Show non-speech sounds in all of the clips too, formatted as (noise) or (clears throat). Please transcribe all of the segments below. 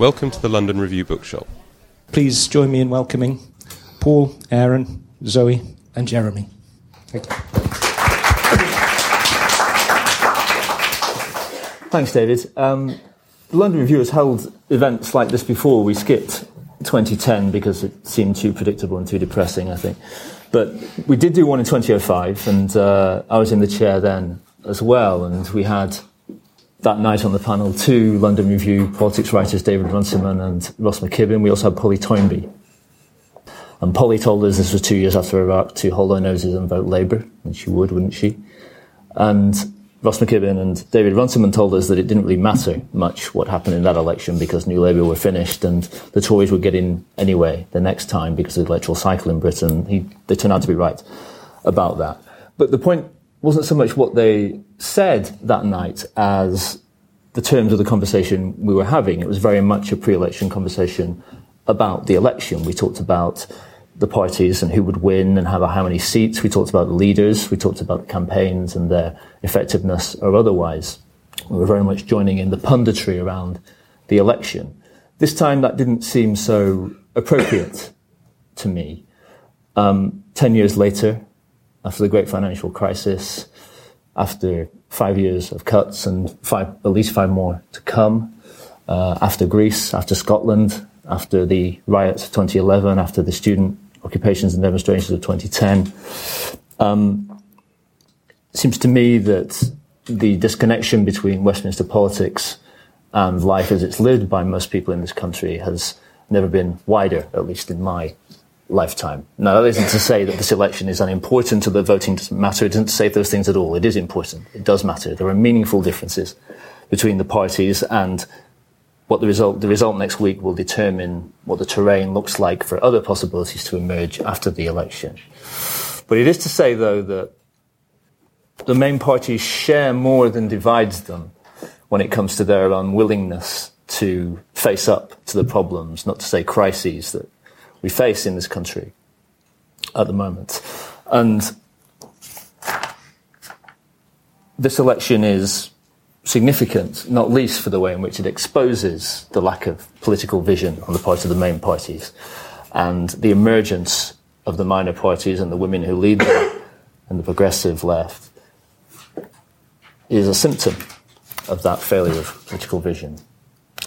Welcome to the London Review Bookshop. Please join me in welcoming Paul, Aaron, Zoe, and Jeremy. Thank you. Thanks, David. Um, the London Review has held events like this before. We skipped 2010 because it seemed too predictable and too depressing, I think. But we did do one in 2005, and uh, I was in the chair then as well. And we had that night on the panel two London Review politics writers, David Runciman and Ross McKibbin. We also had Polly Toynbee, and Polly told us this was two years after Iraq to hold our noses and vote Labour, and she would, wouldn't she? And Ross McKibbin and David Runciman told us that it didn't really matter much what happened in that election because New Labour were finished and the Tories would get in anyway the next time because of the electoral cycle in Britain. He, they turned out to be right about that. But the point wasn't so much what they said that night as the terms of the conversation we were having. It was very much a pre-election conversation about the election. We talked about the parties and who would win and how many seats. We talked about the leaders. We talked about the campaigns and their effectiveness or otherwise. We were very much joining in the punditry around the election. This time that didn't seem so appropriate to me. Um, ten years later, after the great financial crisis, after five years of cuts and five, at least five more to come, uh, after Greece, after Scotland, after the riots of 2011, after the student occupations and demonstrations of 2010. Um, it seems to me that the disconnection between Westminster politics and life as it's lived by most people in this country has never been wider, at least in my lifetime. Now, that isn't to say that this election is unimportant or that voting doesn't matter. It doesn't say those things at all. It is important. It does matter. There are meaningful differences between the parties and what the result, the result next week will determine what the terrain looks like for other possibilities to emerge after the election. But it is to say, though, that the main parties share more than divides them when it comes to their unwillingness to face up to the problems, not to say crises that we face in this country at the moment. And this election is significant, not least for the way in which it exposes the lack of political vision on the part of the main parties and the emergence of the minor parties and the women who lead them and the progressive left is a symptom of that failure of political vision.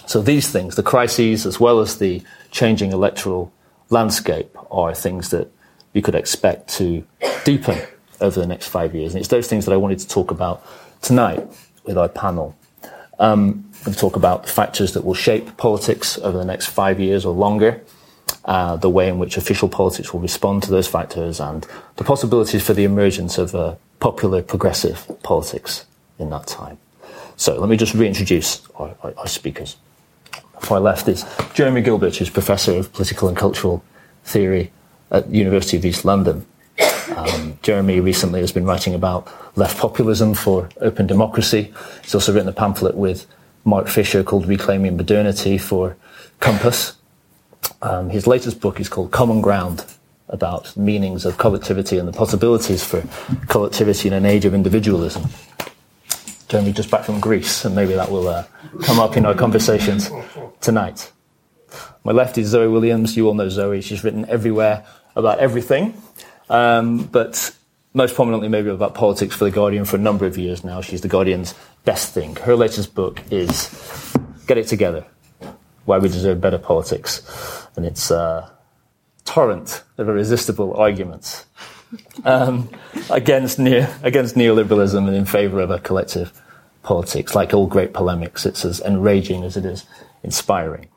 So these things, the crises as well as the changing electoral landscape, are things that you could expect to deepen over the next five years. And it's those things that I wanted to talk about tonight with our panel. Um, we'll talk about the factors that will shape politics over the next five years or longer, uh, the way in which official politics will respond to those factors, and the possibilities for the emergence of uh, popular progressive politics in that time. So let me just reintroduce our, our, our speakers. Far left is Jeremy Gilbert, who's Professor of Political and Cultural Theory at University of East London. Um, Jeremy recently has been writing about left populism for open democracy. He's also written a pamphlet with Mark Fisher called Reclaiming Modernity for Compass. Um, his latest book is called Common Ground about meanings of collectivity and the possibilities for collectivity in an age of individualism. Jeremy just back from Greece, and maybe that will uh, come up in our conversations tonight. My left is Zoe Williams. You all know Zoe. She's written everywhere about everything. Um, but most prominently, maybe about politics for The Guardian for a number of years now. She's The Guardian's best thing. Her latest book is Get It Together Why We Deserve Better Politics. And it's a torrent of irresistible arguments um, against, neo, against neoliberalism and in favour of a collective politics. Like all great polemics, it's as enraging as it is inspiring.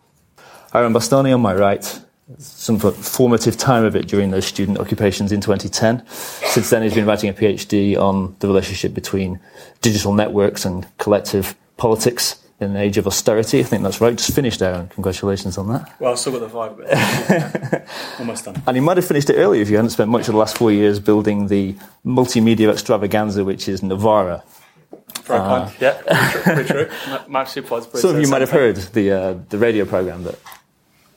Aaron Bastani on my right some formative time of it during those student occupations in 2010. Since then, he's been writing a PhD on the relationship between digital networks and collective politics in an age of austerity. I think that's right. Just finished, Aaron. Congratulations on that. Well, I've still got the vibe it. (laughs) Almost done. And you might have finished it earlier if you hadn't spent much of the last four years building the multimedia extravaganza, which is Novara. Kind. Yeah, pretty true. Pretty true. (laughs) My, my Some of you might have heard the uh, the radio program that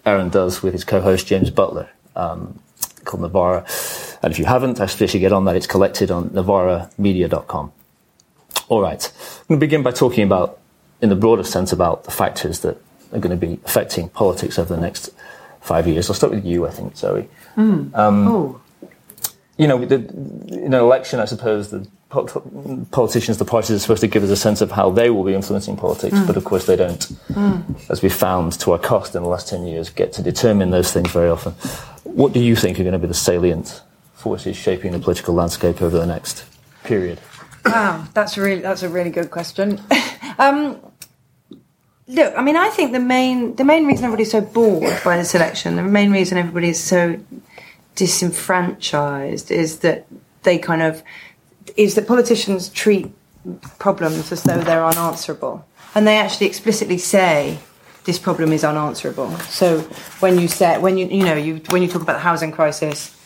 Aaron does with his co-host James Butler, um, called Novara. And if you haven't, I suggest you get on that. It's collected on novaramedia.com. All right, I'm going to begin by talking about, in the broader sense, about the factors that are going to be affecting politics over the next five years. I'll start with you, I think, Zoe. Hmm. Um, oh, you know, the, in an election, I suppose the politicians, the parties are supposed to give us a sense of how they will be influencing politics, hmm. but of course they don't. Hmm. As we found to our cost in the last 10 years, get to determine those things very often. What do you think are going to be the salient forces shaping the political landscape over the next period? wow, that's really that's a really good question. (laughs) um, look, I mean, I think the main the main reason everybody's so bored by this election, the main reason everybody's so disenfranchised is that they kind of is that politicians treat problems as though they're unanswerable, and they actually explicitly say this problem is unanswerable. So when you say when you you know you when you talk about the housing crisis,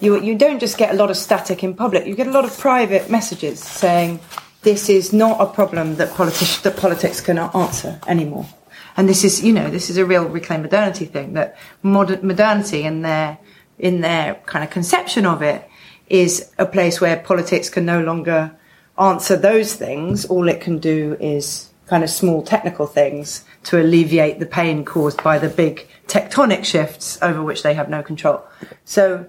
you you don't just get a lot of static in public. You get a lot of private messages saying this is not a problem that that politics cannot answer anymore. And this is you know this is a real reclaim modernity thing that modern modernity in their in their kind of conception of it is a place where politics can no longer answer those things. All it can do is kind of small technical things to alleviate the pain caused by the big tectonic shifts over which they have no control. So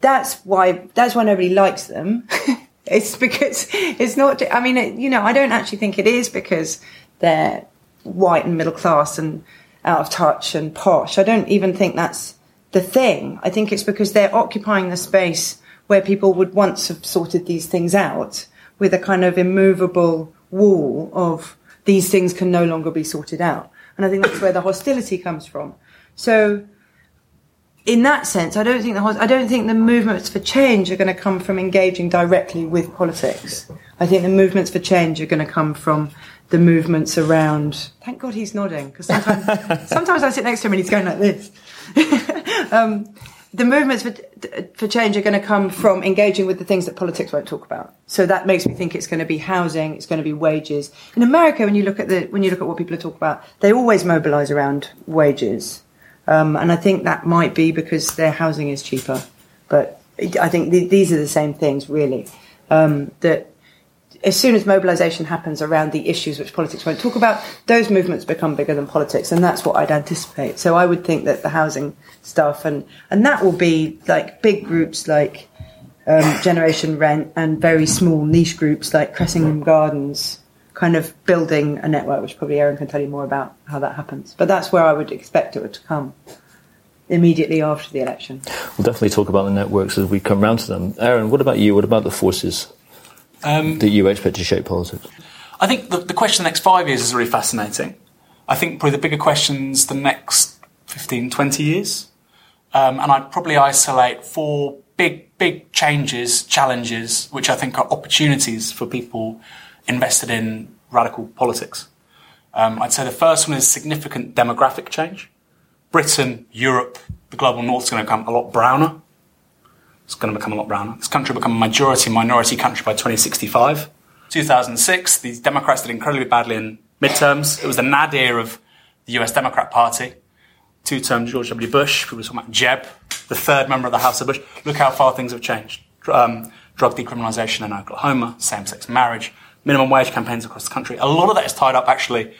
that's why that's why nobody likes them. (laughs) it's because it's not. I mean, it, you know, I don't actually think it is because they're white and middle class and out of touch and posh. I don't even think that's the thing. I think it's because they're occupying the space where people would once have sorted these things out with a kind of immovable wall of these things can no longer be sorted out. And I think that's where the hostility comes from. So in that sense, I don't think the I don't think the movements for change are going to come from engaging directly with politics. I think the movements for change are going to come from the movements around. Thank God he's nodding because sometimes, (laughs) sometimes I sit next to him and he's going like this. (laughs) um, the movements for, for change are going to come from engaging with the things that politics won't talk about. So that makes me think it's going to be housing, it's going to be wages. In America, when you look at the when you look at what people are talking about, they always mobilise around wages. Um, and I think that might be because their housing is cheaper. But I think th- these are the same things, really. Um, that as soon as mobilisation happens around the issues which politics won't talk about, those movements become bigger than politics, and that's what I'd anticipate. So I would think that the housing stuff and and that will be like big groups like um, Generation Rent and very small niche groups like Cressingham Gardens, kind of building a network, which probably Aaron can tell you more about how that happens. But that's where I would expect it to come immediately after the election. We'll definitely talk about the networks as we come round to them. Aaron, what about you? What about the forces Um, that you expect to shape politics? I think the, the question the next five years is really fascinating. I think probably the bigger questions the next 15, 20 years. Um, and I'd probably isolate four big, big changes, challenges, which I think are opportunities for people invested in radical politics. Um, I'd say the first one is significant demographic change. Britain, Europe, the global north is going to become a lot browner. It's going to become a lot browner. This country will become a majority minority country by 2065. 2006, the Democrats did incredibly badly in midterms. It was the nadir of the US Democrat Party. Two term George W. Bush, people were talking about Jeb, the third member of the House of Bush. Look how far things have changed. Um, drug decriminalisation in Oklahoma, same sex marriage, minimum wage campaigns across the country. A lot of that is tied up actually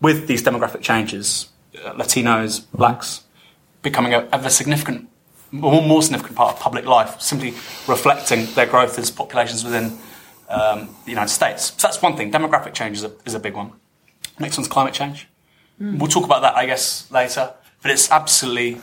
with these demographic changes. Uh, Latinos, blacks becoming a, ever significant, more, more significant part of public life, simply reflecting their growth as populations within um, the United States. So that's one thing. Demographic change is a, is a big one. Next one's climate change. We'll talk about that, I guess, later. But it's absolutely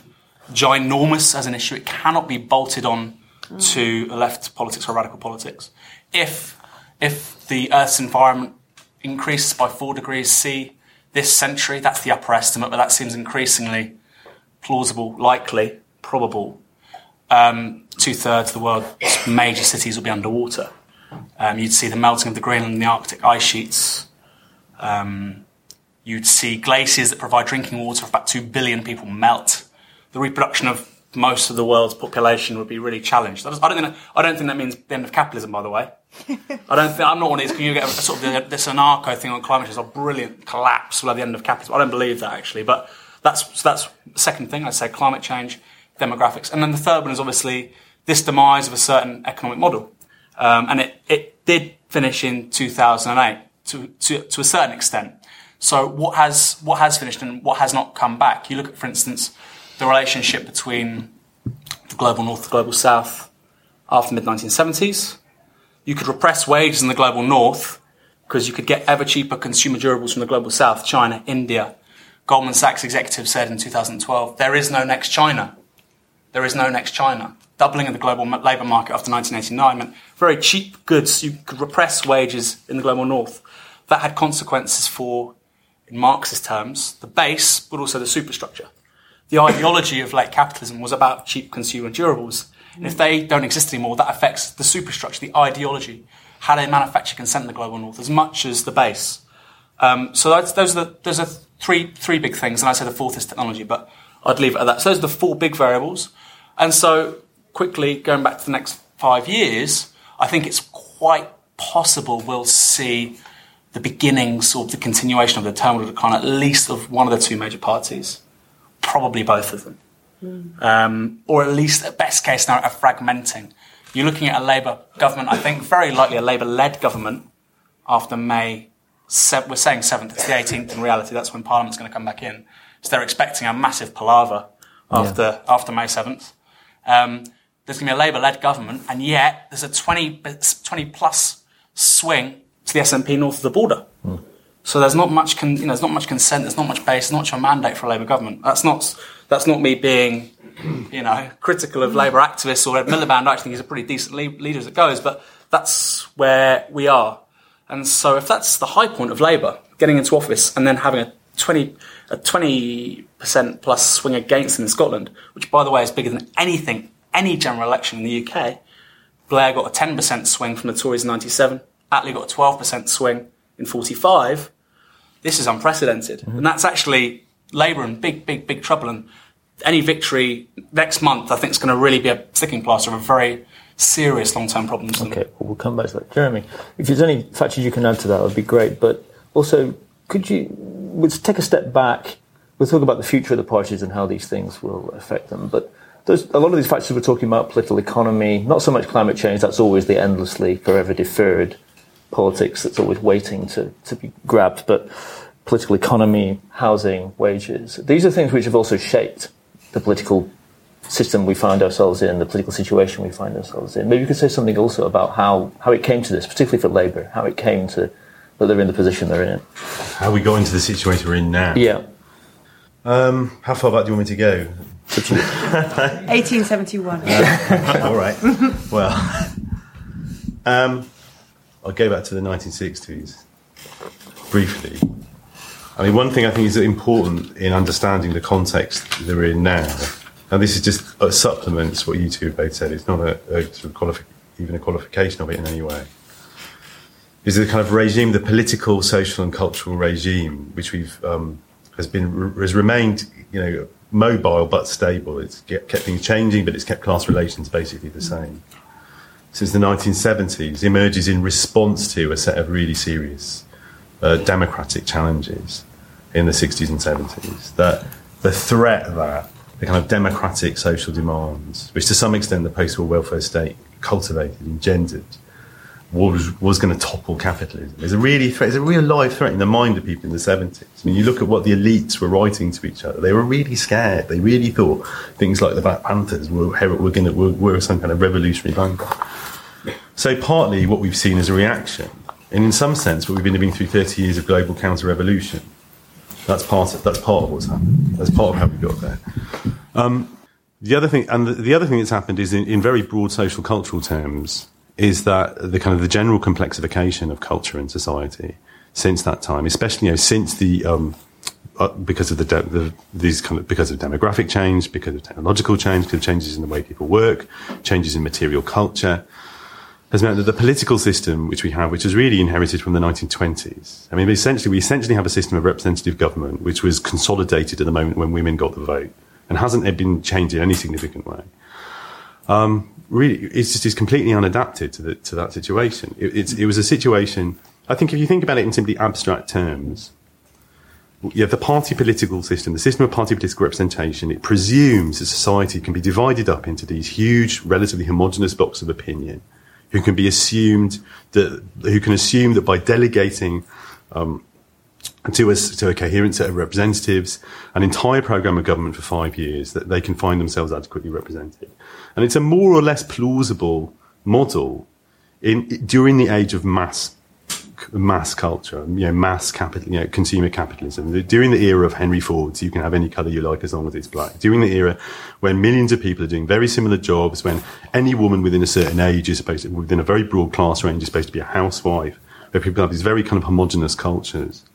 ginormous as an issue. It cannot be bolted on to left politics or radical politics. If if the Earth's environment increases by four degrees C this century, that's the upper estimate, but that seems increasingly plausible, likely, probable. Um, Two thirds of the world's major cities will be underwater. Um, you'd see the melting of the Greenland and the Arctic ice sheets Um, you'd see glaciers that provide drinking water for about 2 billion people melt. The reproduction of most of the world's population would be really challenged. I don't think that, I don't think that means the end of capitalism, by the way. (laughs) I don't think I'm not one of these. Can you get a, sort of this anarcho thing on climate change? A brilliant collapse will have the end of capitalism. I don't believe that actually, but that's so that's the second thing. I'd say climate change, demographics, and then the third one is obviously this demise of a certain economic model, um, and it it did finish in 2008 to, to to a certain extent. So what has what has finished and what has not come back? You look at, for instance, the relationship between the global north, the global south after mid 1970s. You could repress wages in the global north because you could get ever cheaper consumer durables from the global south, China, India. Goldman Sachs executive said in 2012, there is no next China. There is no next China. Doubling of the global labour market after 1989 meant very cheap goods. You could repress wages in the global north. That had consequences for, in Marxist terms, the base, but also the superstructure the ideology of late capitalism was about cheap consumer durables. And if they don't exist anymore, that affects the superstructure, the ideology, how they manufacture consent in the global north as much as the base. Um, so those are the, those are three three big things, and I say the fourth is technology, but I'd leave it at that. So those are the four big variables. And so quickly going back to the next five years, I think it's quite possible we'll see the beginnings or the continuation of the terminal decline, at least of one of the two major parties probably both of them. Mm. Um, or at least, at best case now, a fragmenting. You're looking at a Labour government, I think, very likely a Labour led government after May. Se- we're saying 7th, it's the 18th in reality, that's when Parliament's going to come back in. So they're expecting a massive palaver after, yeah. after May 7th. Um, there's going to be a Labour led government, and yet there's a 20, 20 plus swing to the SNP north of the border. So there's not much, con, you know, there's not much consent. There's not much base. Not much a mandate for a Labour government. That's not that's not me being, you know, critical of Labour activists or Ed Miliband. I actually think he's a pretty decent leader as it goes. But that's where we are. And so if that's the high point of Labour, getting into office and then having a 20 a 20% plus swing against in Scotland, which by the way is bigger than anything, any general election in the UK. Blair got a 10% swing from the Tories in 97. Attlee got a 12% swing in 45 this is unprecedented. Mm-hmm. And that's actually Labour in big, big, big trouble. And any victory next month, I think, is going to really be a sticking plaster of a very serious long-term problem. Okay, well, we'll come back to that. Jeremy, if there's any factors you can add to that, that would be great. But also, could you let's take a step back? We'll talk about the future of the parties and how these things will affect them. But there's a lot of these factors we're talking about political economy, not so much climate change. That's always the endlessly, forever deferred politics that's always waiting to, to be grabbed. But political economy, housing, wages. These are things which have also shaped the political system we find ourselves in, the political situation we find ourselves in. Maybe you could say something also about how, how it came to this, particularly for Labour, how it came to that they're in the position they're in. How we got into the situation we're in now. Yeah. Um, how far back do you want me to go? (laughs) 1871. Uh, (laughs) all right. Well, (laughs) um, I'll go back to the 1960s briefly. I mean, one thing I think is important in understanding the context that we're in now, and this is just a supplements what you two have both said. It's not a, a sort of qualifi- even a qualification of it in any way. Is the kind of regime, the political, social, and cultural regime, which we've um, has been has remained, you know, mobile but stable. It's kept things changing, but it's kept class relations basically the same. Since the 1970s, emerges in response to a set of really serious uh, democratic challenges in the 60s and 70s. That the threat that the kind of democratic social demands, which to some extent the post-war welfare state cultivated, and engendered, was was going to topple capitalism. It's a really threat. There's a real live threat in the mind of people in the 70s. I mean, you look at what the elites were writing to each other. They were really scared. They really thought things like the Black Panthers were were going to were, were some kind of revolutionary bunker. So partly what we've seen is a reaction, and in some sense, what we've been living through 30 years of global counter-revolution that's part of, that's part of what's happened. That's part of how we got there. Um, the other thing, and the, the, other thing that's happened is in, in very broad social cultural terms, is that the kind of the general complexification of culture and society since that time, especially you know, since the um, uh, because of the, de- the, these kind of because of demographic change, because of technological change, because of changes in the way people work, changes in material culture, has meant that the political system which we have, which is really inherited from the 1920s, I mean, essentially, we essentially have a system of representative government which was consolidated at the moment when women got the vote and hasn't been changed in any significant way. Um, really, it's just is completely unadapted to, the, to that situation. It, it was a situation, I think if you think about it in simply abstract terms, yeah, the party political system, the system of party political representation, it presumes that society can be divided up into these huge, relatively homogenous blocks of opinion who can be assumed that who can assume that by delegating um, to a, to a coherent set of representatives, an entire program of government for five years, that they can find themselves adequately represented. And it's a more or less plausible model in, during the age of mass mass culture, you know, mass capital, you know, consumer capitalism. During the era of Henry Ford, you can have any color you like as long as it's black. During the era when millions of people are doing very similar jobs, when any woman within a certain age is supposed to, within a very broad class range, is supposed to be a housewife, where people have these very kind of homogenous cultures.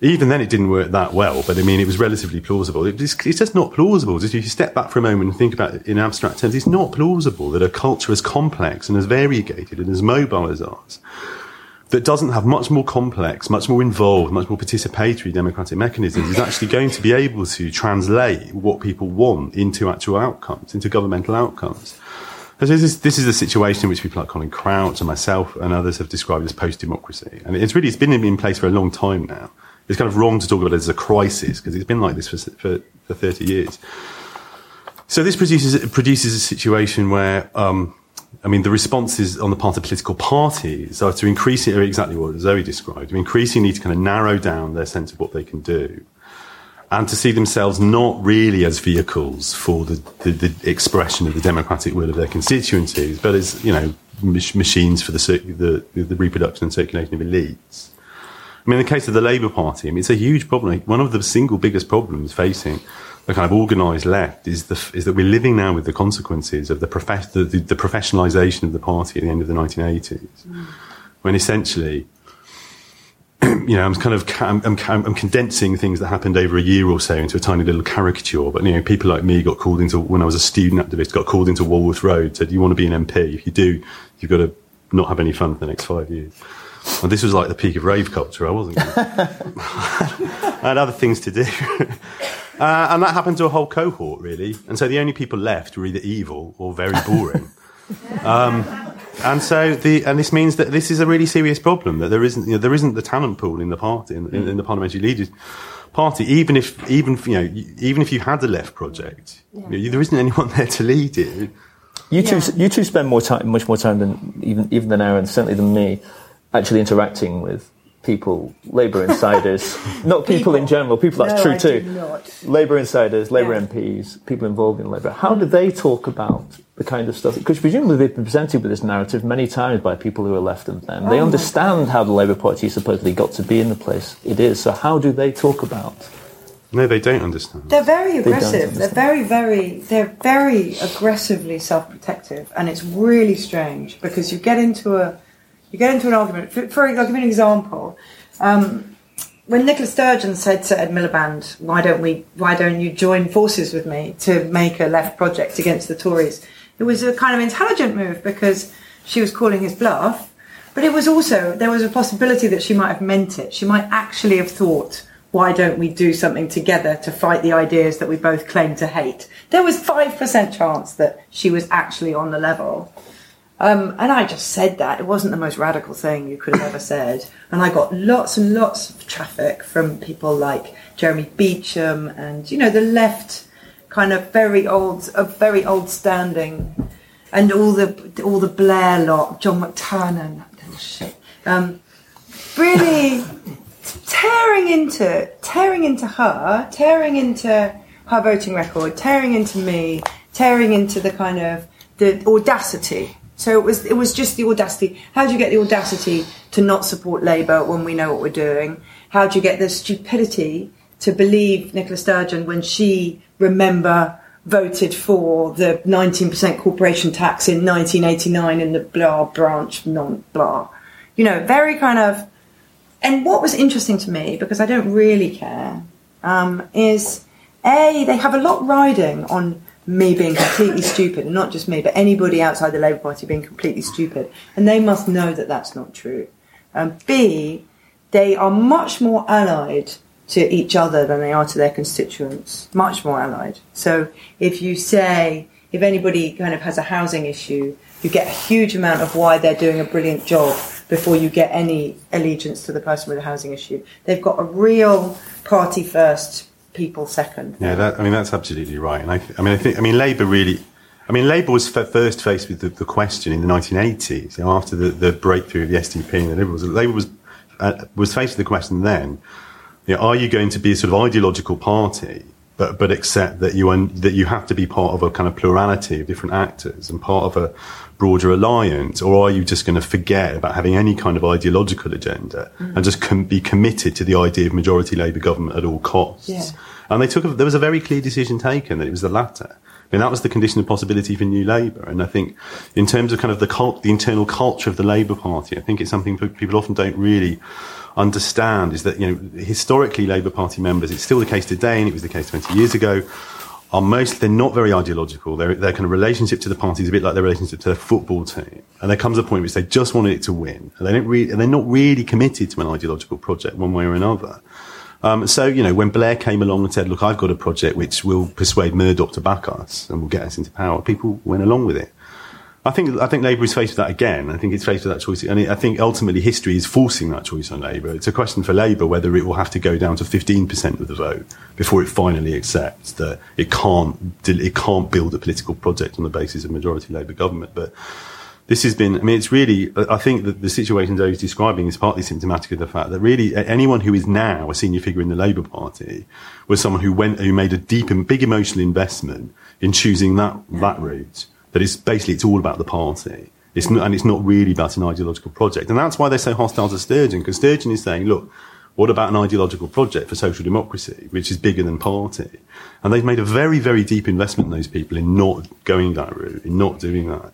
Even then, it didn't work that well, but I mean, it was relatively plausible. it's, it's just not plausible. If you step back for a moment and think about it in abstract terms, it's not plausible that a culture as complex and as variegated and as mobile as ours that doesn't have much more complex, much more involved, much more participatory democratic mechanisms is actually going to be able to translate what people want into actual outcomes, into governmental outcomes. this is, this is a situation which people like Colin Crouch and myself and others have described as post-democracy. And it's really, it's been in place for a long time now. It's kind of wrong to talk about it as a crisis because it's been like this for, for, for 30 years. So this produces, produces a situation where, um, I mean, the responses on the part of political parties are to increase it, exactly what Zoe described, increasingly to kind of narrow down their sense of what they can do and to see themselves not really as vehicles for the, the, the expression of the democratic will of their constituencies, but as, you know, mach- machines for the, the, the reproduction and circulation of elites. I mean, in the case of the Labour Party, I mean, it's a huge problem. One of the single biggest problems facing the kind of organised left is the is that we're living now with the consequences of the, the, the, the professionalisation of the party at the end of the 1980s, mm. when essentially, (clears throat) you know, I'm kind of I'm, I'm, I'm, condensing things that happened over a year or so into a tiny little caricature. But you know, people like me got called into when I was a student activist, got called into Walworth Road, said, "You want to be an MP? If you do, you've got to not have any fun for the next five years." And this was like the peak of rave culture. I wasn't. (laughs) I had other things to do. Uh, and that happened to a whole cohort, really. And so the only people left were either evil or very boring. um, and so the and this means that this is a really serious problem that there isn't you know, there isn't the talent pool in the party in, in, in the parliamentary leaders party even if even you know even if you had a left project yeah. you know, there isn't anyone there to lead it. You two yeah. you two spend more time much more time than even even than Aaron certainly than me actually interacting with people, Labour insiders, (laughs) not people, people, in general, people that's no, true too. Labour insiders, Labour yeah. MPs, people involved in Labour. How do they talk about the kind of stuff? Because presumably they've been presented with this narrative many times by people who are left of them. Oh they understand how the Labour Party supposedly got to be in the place it is. So how do they talk about? No, they don't understand. They're very aggressive. They are very, very, they're very aggressively self-protective, and it's really strange because you get into a you get into an argument. For, for I'll give you an example. Um, when Nicola Sturgeon said to Ed Miliband, "Why don't we? Why don't you join forces with me to make a left project against the Tories?" It was a kind of intelligent move because she was calling his bluff, but it was also there was a possibility that she might have meant it. She might actually have thought, "Why don't we do something together to fight the ideas that we both claim to hate?" There was five percent chance that she was actually on the level. Um, and I just said that. It wasn't the most radical thing you could have ever said. And I got lots and lots of traffic from people like Jeremy Beecham and, you know, the left kind of very old, a very old standing, and all the all the Blair lot, John McTernan, that little shit. Um, really (laughs) tearing into tearing into her, tearing into her voting record, tearing into me, tearing into the kind of the audacity so it was it was just the audacity. How do you get the audacity to not support Labour when we know what we're doing? How do you get the stupidity to believe Nicola Sturgeon when she remember voted for the 19% corporation tax in 1989 in the blah branch non blah. You know, very kind of. And what was interesting to me, because I don't really care, um, is A, they have a lot riding on me being completely stupid, and not just me, but anybody outside the Labour Party being completely stupid, and they must know that that's not true. Um, B, they are much more allied to each other than they are to their constituents, much more allied. So if you say, if anybody kind of has a housing issue, you get a huge amount of why they're doing a brilliant job before you get any allegiance to the person with a housing issue. They've got a real party first, people second. Yeah, that, I mean that's absolutely right. And I, I mean, I think, I mean, Labour really, I mean, Labour was first faced with the, the, question in the 1980s, you know, after the, the breakthrough of the SDP and the Liberals. Labour was uh, was faced with the question then: you know, Are you going to be a sort of ideological party, but but accept that you un- that you have to be part of a kind of plurality of different actors and part of a broader alliance, or are you just going to forget about having any kind of ideological agenda mm. and just com- be committed to the idea of majority Labour government at all costs? Yeah. And they took a, there was a very clear decision taken that it was the latter. I mean, that was the condition of possibility for New Labour. And I think, in terms of kind of the cult, the internal culture of the Labour Party, I think it's something people often don't really understand. Is that you know historically Labour Party members, it's still the case today, and it was the case 20 years ago are most they're not very ideological. Their their kind of relationship to the party is a bit like their relationship to their football team. And there comes a point which they just wanted it to win, and they don't really, and they're not really committed to an ideological project one way or another. Um, so you know, when Blair came along and said, "Look, I've got a project which will persuade Murdoch to back us and will get us into power," people went along with it. I think I think Labour is faced with that again. I think it's faced with that choice, and I think ultimately history is forcing that choice on Labour. It's a question for Labour whether it will have to go down to 15% of the vote before it finally accepts that it can't it can't build a political project on the basis of majority Labour government. But this has been, I mean, it's really, I think that the situation Zoe is describing is partly symptomatic of the fact that really anyone who is now a senior figure in the Labour Party was someone who went, who made a deep and big emotional investment in choosing that, that route that it's basically it's all about the party. It's not, and it's not really about an ideological project. And that's why they're so hostile to Sturgeon, because Sturgeon is saying, look, what about an ideological project for social democracy, which is bigger than party? And they've made a very, very deep investment in those people in not going that route, in not doing that.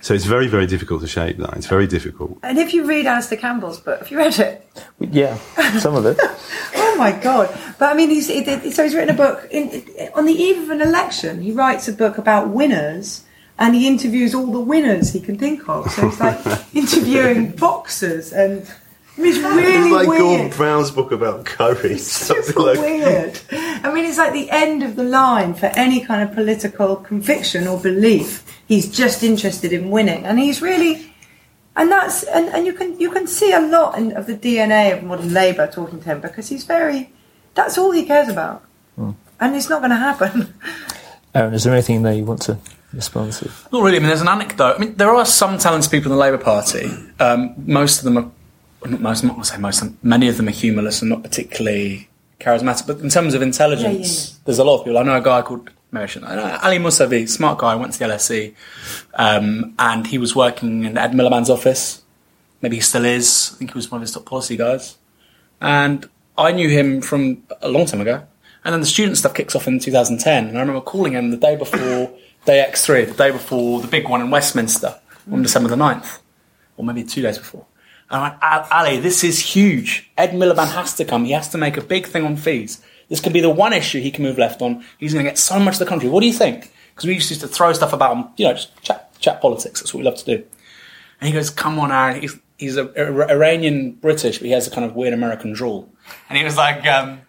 So it's very, very difficult to shape that. It's very difficult. And if you read Alastair Campbell's book, have you read it? Yeah, some of it. (laughs) oh my god! But I mean, he's so he's written a book in, on the eve of an election. He writes a book about winners and he interviews all the winners he can think of. So it's like (laughs) interviewing boxers and. It's really it's like weird. Gordon Brown's book about curry. It's (laughs) super like... weird. I mean, it's like the end of the line for any kind of political conviction or belief. He's just interested in winning, and he's really, and that's and, and you can you can see a lot in, of the DNA of modern Labour talking to him because he's very. That's all he cares about, hmm. and it's not going to happen. Aaron, is there anything there you want to responsive? Not really. I mean, there's an anecdote. I mean, there are some talented people in the Labour Party. Um, most of them are, not most, I'm not going to say most, many of them are humourless and not particularly charismatic. But in terms of intelligence, yeah, yeah, yeah. there's a lot of people. I know a guy called Ali Musavi, smart guy, went to the LSE, um, and he was working in Ed Miliband's office. Maybe he still is. I think he was one of his top policy guys. And I knew him from a long time ago. And then the student stuff kicks off in 2010. And I remember calling him the day before day X3, the day before the big one in Westminster on December the 9th, or maybe two days before. And I went, Ali, this is huge. Ed Miliband has to come. He has to make a big thing on fees. This could be the one issue he can move left on. He's going to get so much of the country. What do you think? Because we used to throw stuff about him, you know, just chat, chat politics. That's what we love to do. And he goes, come on, Aaron. He's, he's a, Iranian British, but he has a kind of weird American drawl. And he was like, um,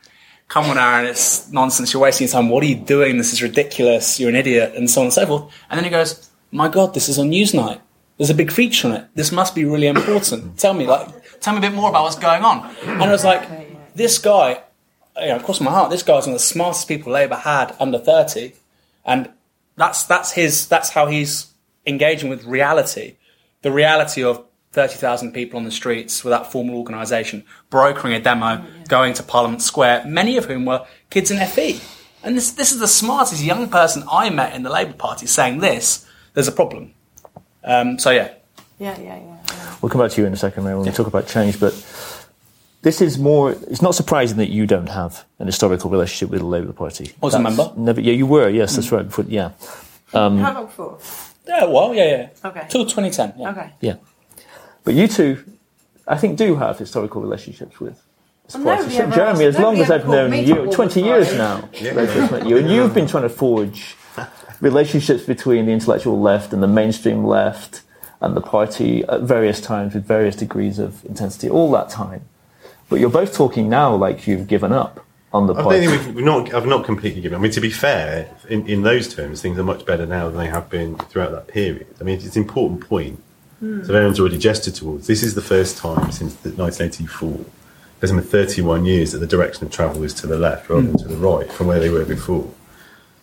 come on, Aaron, it's nonsense. You're wasting your time. What are you doing? This is ridiculous. You're an idiot, and so on and so forth. And then he goes, my God, this is on Newsnight. There's a big feature on it. This must be really important. tell me, like, tell me a bit more about what's going on. And I was like, this guy, you know, across my heart, this guy's one of the smartest people Labour had under 30. And that's, that's his, that's how he's engaging with reality. The reality of 30,000 people on the streets without formal organisation, brokering a demo, oh, yeah. going to Parliament Square, many of whom were kids in FE. And this, this is the smartest young person I met in the Labour Party saying this, there's a problem. Um, so, yeah. Yeah, yeah, yeah, yeah. We'll come back to you in a second, Ray, when yeah. we talk about change, but this is more, it's not surprising that you don't have an historical relationship with the Labour Party. I was that's a member. Never, yeah, you were, yes, that's mm. right. Before, yeah. Um, How long for? Yeah, well, yeah, yeah. Okay. Till 2010, yeah. Okay. Yeah. But you two, I think, do have historical relationships with. Well, Jeremy, as long as I've known you, 20 years now, yeah. you, and you've been trying to forge relationships between the intellectual left and the mainstream left and the party at various times with various degrees of intensity, all that time. But you're both talking now like you've given up on the I party. don't think we've, we've not, I've not completely given. Up. I mean, to be fair, in, in those terms, things are much better now than they have been throughout that period. I mean, it's an important point. Hmm. So everyone's already gestured towards. This is the first time since 1984, there's been 31 years that the direction of travel is to the left rather than hmm. to the right from where they were before.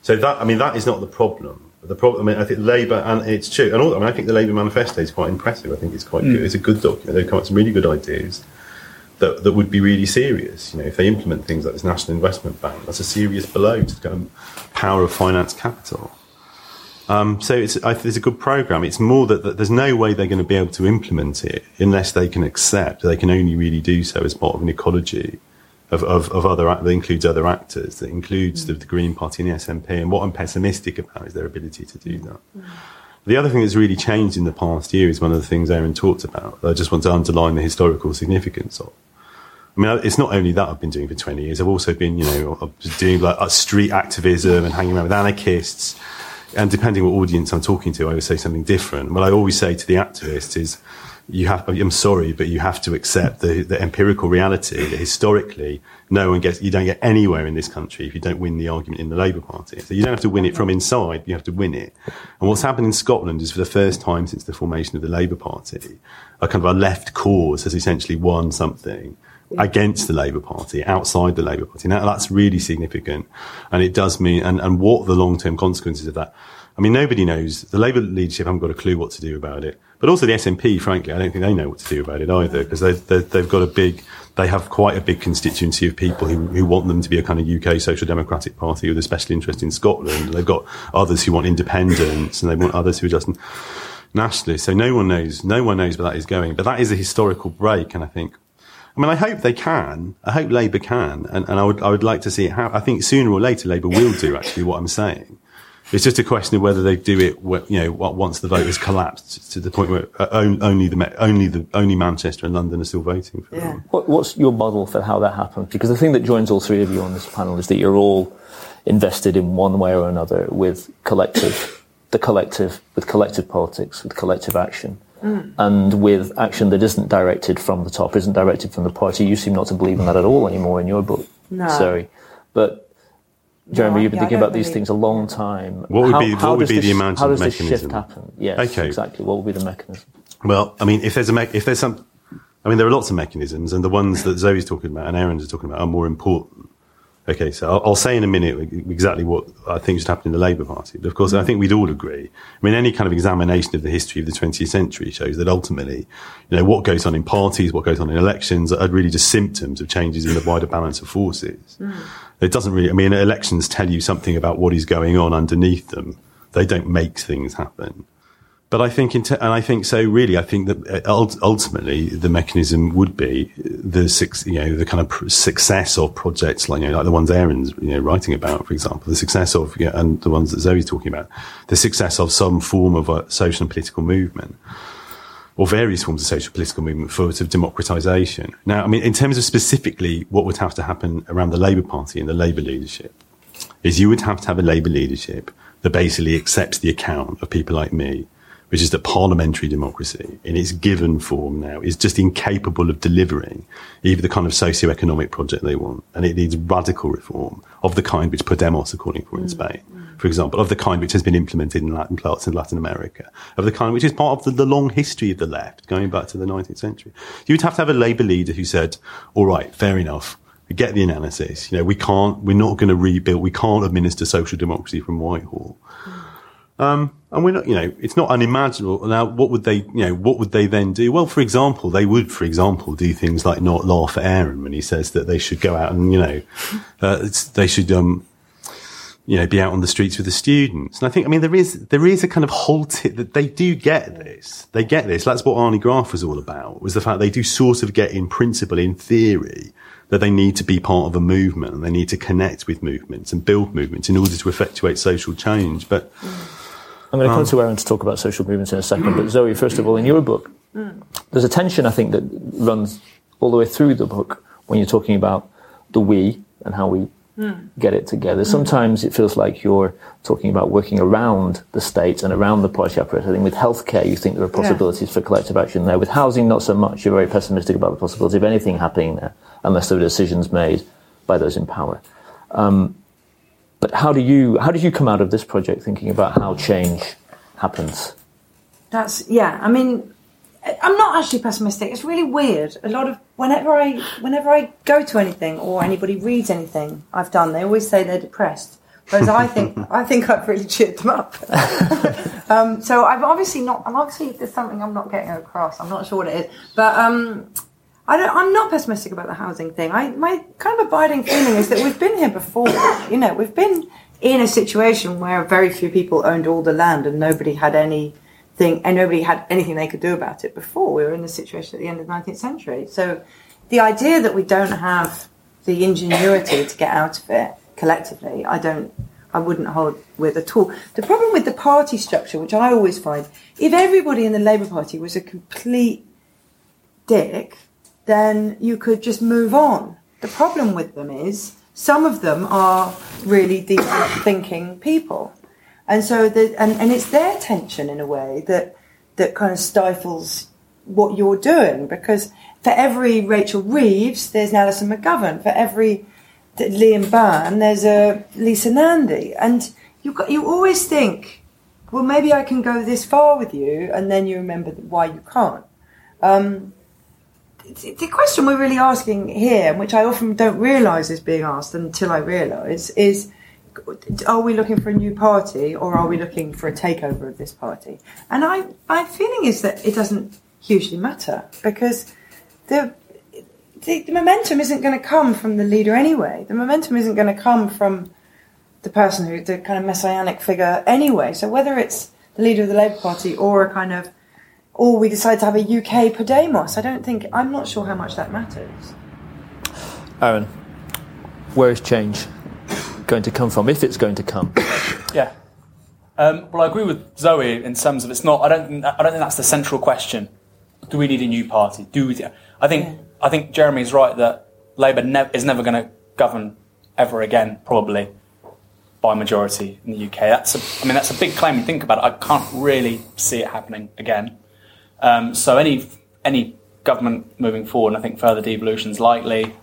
So that, I mean, that is not the problem. The problem, I mean, I think Labour, and it's true, and all, I mean, I think the Labour manifesto is quite impressive. I think it's quite good. Hmm. It's a good document. They've come up with some really good ideas that, that would be really serious. You know, if they implement things like this National Investment Bank, that's a serious blow to the kind of power of finance capital. Um, so it's, I think it's a good program. It's more that, that there's no way they're going to be able to implement it unless they can accept they can only really do so as part of an ecology of, of, of other that includes other actors, that includes the, the Green Party and the SNP. And what I'm pessimistic about is their ability to do that. The other thing that's really changed in the past year is one of the things Aaron talked about. that I just want to underline the historical significance of. I mean, it's not only that I've been doing for 20 years. I've also been, you know, doing like street activism and hanging around with anarchists. And depending what audience I'm talking to, I would say something different. What I always say to the activists is, you have, I'm sorry, but you have to accept the, the empirical reality that historically, no one gets, you don't get anywhere in this country if you don't win the argument in the Labour Party. So you don't have to win it from inside, you have to win it. And what's happened in Scotland is for the first time since the formation of the Labour Party, a kind of a left cause has essentially won something against the Labour Party, outside the Labour Party. Now that's really significant. And it does mean, and, and what the long-term consequences of that. I mean, nobody knows. The Labour leadership haven't got a clue what to do about it. But also the SNP, frankly, I don't think they know what to do about it either, because they, they, they've got a big, they have quite a big constituency of people who, who want them to be a kind of UK social democratic party with a special interest in Scotland. They've got others who want independence, and they want others who are just nationalists. So no one knows, no one knows where that is going. But that is a historical break, and I think I mean, I hope they can. I hope Labour can, and, and I would I would like to see it happen. I think sooner or later Labour will do actually what I'm saying. It's just a question of whether they do it, you know, once the vote has collapsed to the point where uh, only the only the only Manchester and London are still voting for Yeah. them. What, what's your model for how that happens? Because the thing that joins all three of you on this panel is that you're all invested in one way or another with collective, the collective, with collective politics, with collective action, and with action that isn't directed from the top, isn't directed from the party. You seem not to believe in that at all anymore in your book, No. sorry. But Jeremy, No, you've been yeah, thinking don't about these things a long time. What would How- be- how what would does be the this- amount How of does this shift happen? Yes, Okay. exactly. What would be the mechanism? Well, I mean, if there's a me- if there's some, I mean, there are lots of mechanisms, and the ones that Zoe's talking about and Aaron's talking about are more important. Okay, so I'll, I'll say in a minute exactly what I think should happen in the Labour Party. But of course, I mm. think we'd all agree. I mean, any kind of examination of the history of the 20th century shows that ultimately, you know, what goes on in parties, what goes on in elections are really just symptoms of changes in the wider balance of forces. Mm. It doesn't really, I mean, elections tell you something about what is going on underneath them. They don't make things happen. But I think, in te- and I think so. Really, I think that uh, ultimately the mechanism would be the suc- you know the kind of success of projects like you know like the ones Aaron's you know writing about, for example, the success of you know, and the ones that Zoe's talking about, the success of some form of a social and political movement or various forms of social political movement for sort of democratization. Now, I mean, in terms of specifically what would have to happen around the Labour Party and the Labour leadership, is you would have to have a Labour leadership that basically accepts the account of people like me, which is that parliamentary democracy in its given form now is just incapable of delivering even the kind of socio-economic project they want. And it needs radical reform of the kind which Podemos are calling for in Spain, for example, of the kind which has been implemented in Latin parts in Latin America, of the kind which is part of the, the long history of the left going back to the 19th century. You would have to have a Labour leader who said, all right, fair enough. We get the analysis. You know, we can't, we're not going to rebuild, we can't administer social democracy from Whitehall. Um, and we're not, you know, it's not unimaginable. Now, what would they, you know, what would they then do? Well, for example, they would, for example, do things like not laugh at Aaron when he says that they should go out and, you know, uh, they should, um, you know, be out on the streets with the students. And I think, I mean, there is, there is a kind of halted that they do get this. They get this. That's what Arnie Graf was all about, was the fact they do sort of get in principle, in theory, that they need to be part of a movement and they need to connect with movements and build movements in order to effectuate social change. But, I'm going um, to come to Aaron to talk about social movements in a second, but Zoe, first of all, in your book, mm. there's a tension I think that runs all the way through the book when you're talking about the we and how we mm. get it together. Mm. Sometimes it feels like you're talking about working around the state and around the policy apparatus. I think with healthcare, you think there are possibilities for collective action there. With housing, not so much. You're very pessimistic about the possibility of anything happening there unless there are decisions made by those in power. Um, but how do you how did you come out of this project thinking about how change happens? That's yeah. I mean, I'm not actually pessimistic. It's really weird. A lot of whenever I whenever I go to anything or anybody reads anything I've done, they always say they're depressed. Whereas I think I think I've really cheered them up. (laughs) um, so I'm obviously not. I'm obviously there's something I'm not getting across. I'm not sure what it is, but um, I don't. I'm not pessimistic about the housing thing. I my kind of abiding feeling is that we've been here before. You know, we've been in a situation where very few people owned all the land and nobody had any thing, and nobody had anything they could do about it before. We were in the situation at the end of the 19th century. So the idea that we don't have the ingenuity to get out of it collectively, I don't, I wouldn't hold with at all. The problem with the party structure, which I always find, if everybody in the Labour Party was a complete dick, then you could just move on. The problem with them is some of them are really deep thinking people. And so the, and, and it's their tension in a way that that kind of stifles what you're doing because for every Rachel Reeves, there's an Alison McGovern. For every Liam Byrne, there's a Lisa Nandy. And you you always think, well, maybe I can go this far with you, and then you remember why you can't. Um, the question we're really asking here, which I often don't realise is being asked until I realise, is are we looking for a new party or are we looking for a takeover of this party? And I, my feeling is that it doesn't hugely matter because the, the, the momentum isn't going to come from the leader anyway. The momentum isn't going to come from the person who, the kind of messianic figure anyway. So whether it's the leader of the Labour Party or a kind of, or we decide to have a UK Podemos, I don't think, I'm not sure how much that matters. Aaron, where is change going to come from, if it's going to come? (coughs) Yeah. Um, well, I agree with Zoe in terms of it's not. I don't. think- I don't think that's the central question. Do we need a new party? Do we? I think. I think Jeremy's right that Labour ne- is never going to govern ever again, probably by majority in the UK. That's. A, I mean, that's a big claim. You think about it. I can't really see it happening again. Um, so any any government moving forward, and I think further devolution is likely.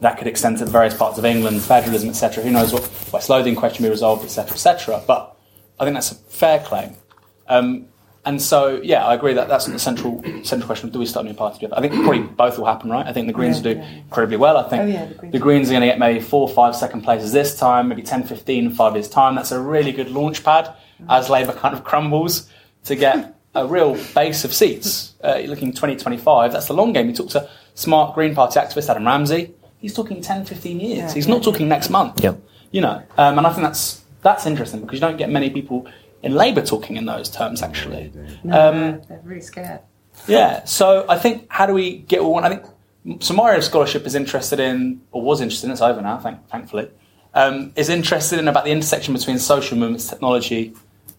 That could extend to various parts of England, federalism, etc. Who knows what West Lothian question will be resolved, etc., etc. But I think that's a fair claim. Um, and so, yeah, I agree that that's the central central question: Do we start a new party together? I think probably both will happen, right? I think the Greens will do incredibly well. I think Oh, yeah, the Greens. the Greens are going to get maybe four, five second places this time, maybe 10, 15 in five years' time. That's a really good launch pad as Labour kind of crumbles to get a real base of seats. Uh, you're looking 2025, that's the long game. You talk to smart Green Party activist Adam Ramsay, he's talking 10, 15 years. Yeah, he's yeah, not talking next month. Yep. You know, um, and I think that's that's interesting because you don't get many people in Labour talking in those terms, actually. Um, they're really scared. yeah. So I think how do we get what we want? I think so. My scholarship is interested in, or was interested in. It's over now, thank, thankfully. Um, is interested in about the intersection between social movements, technology,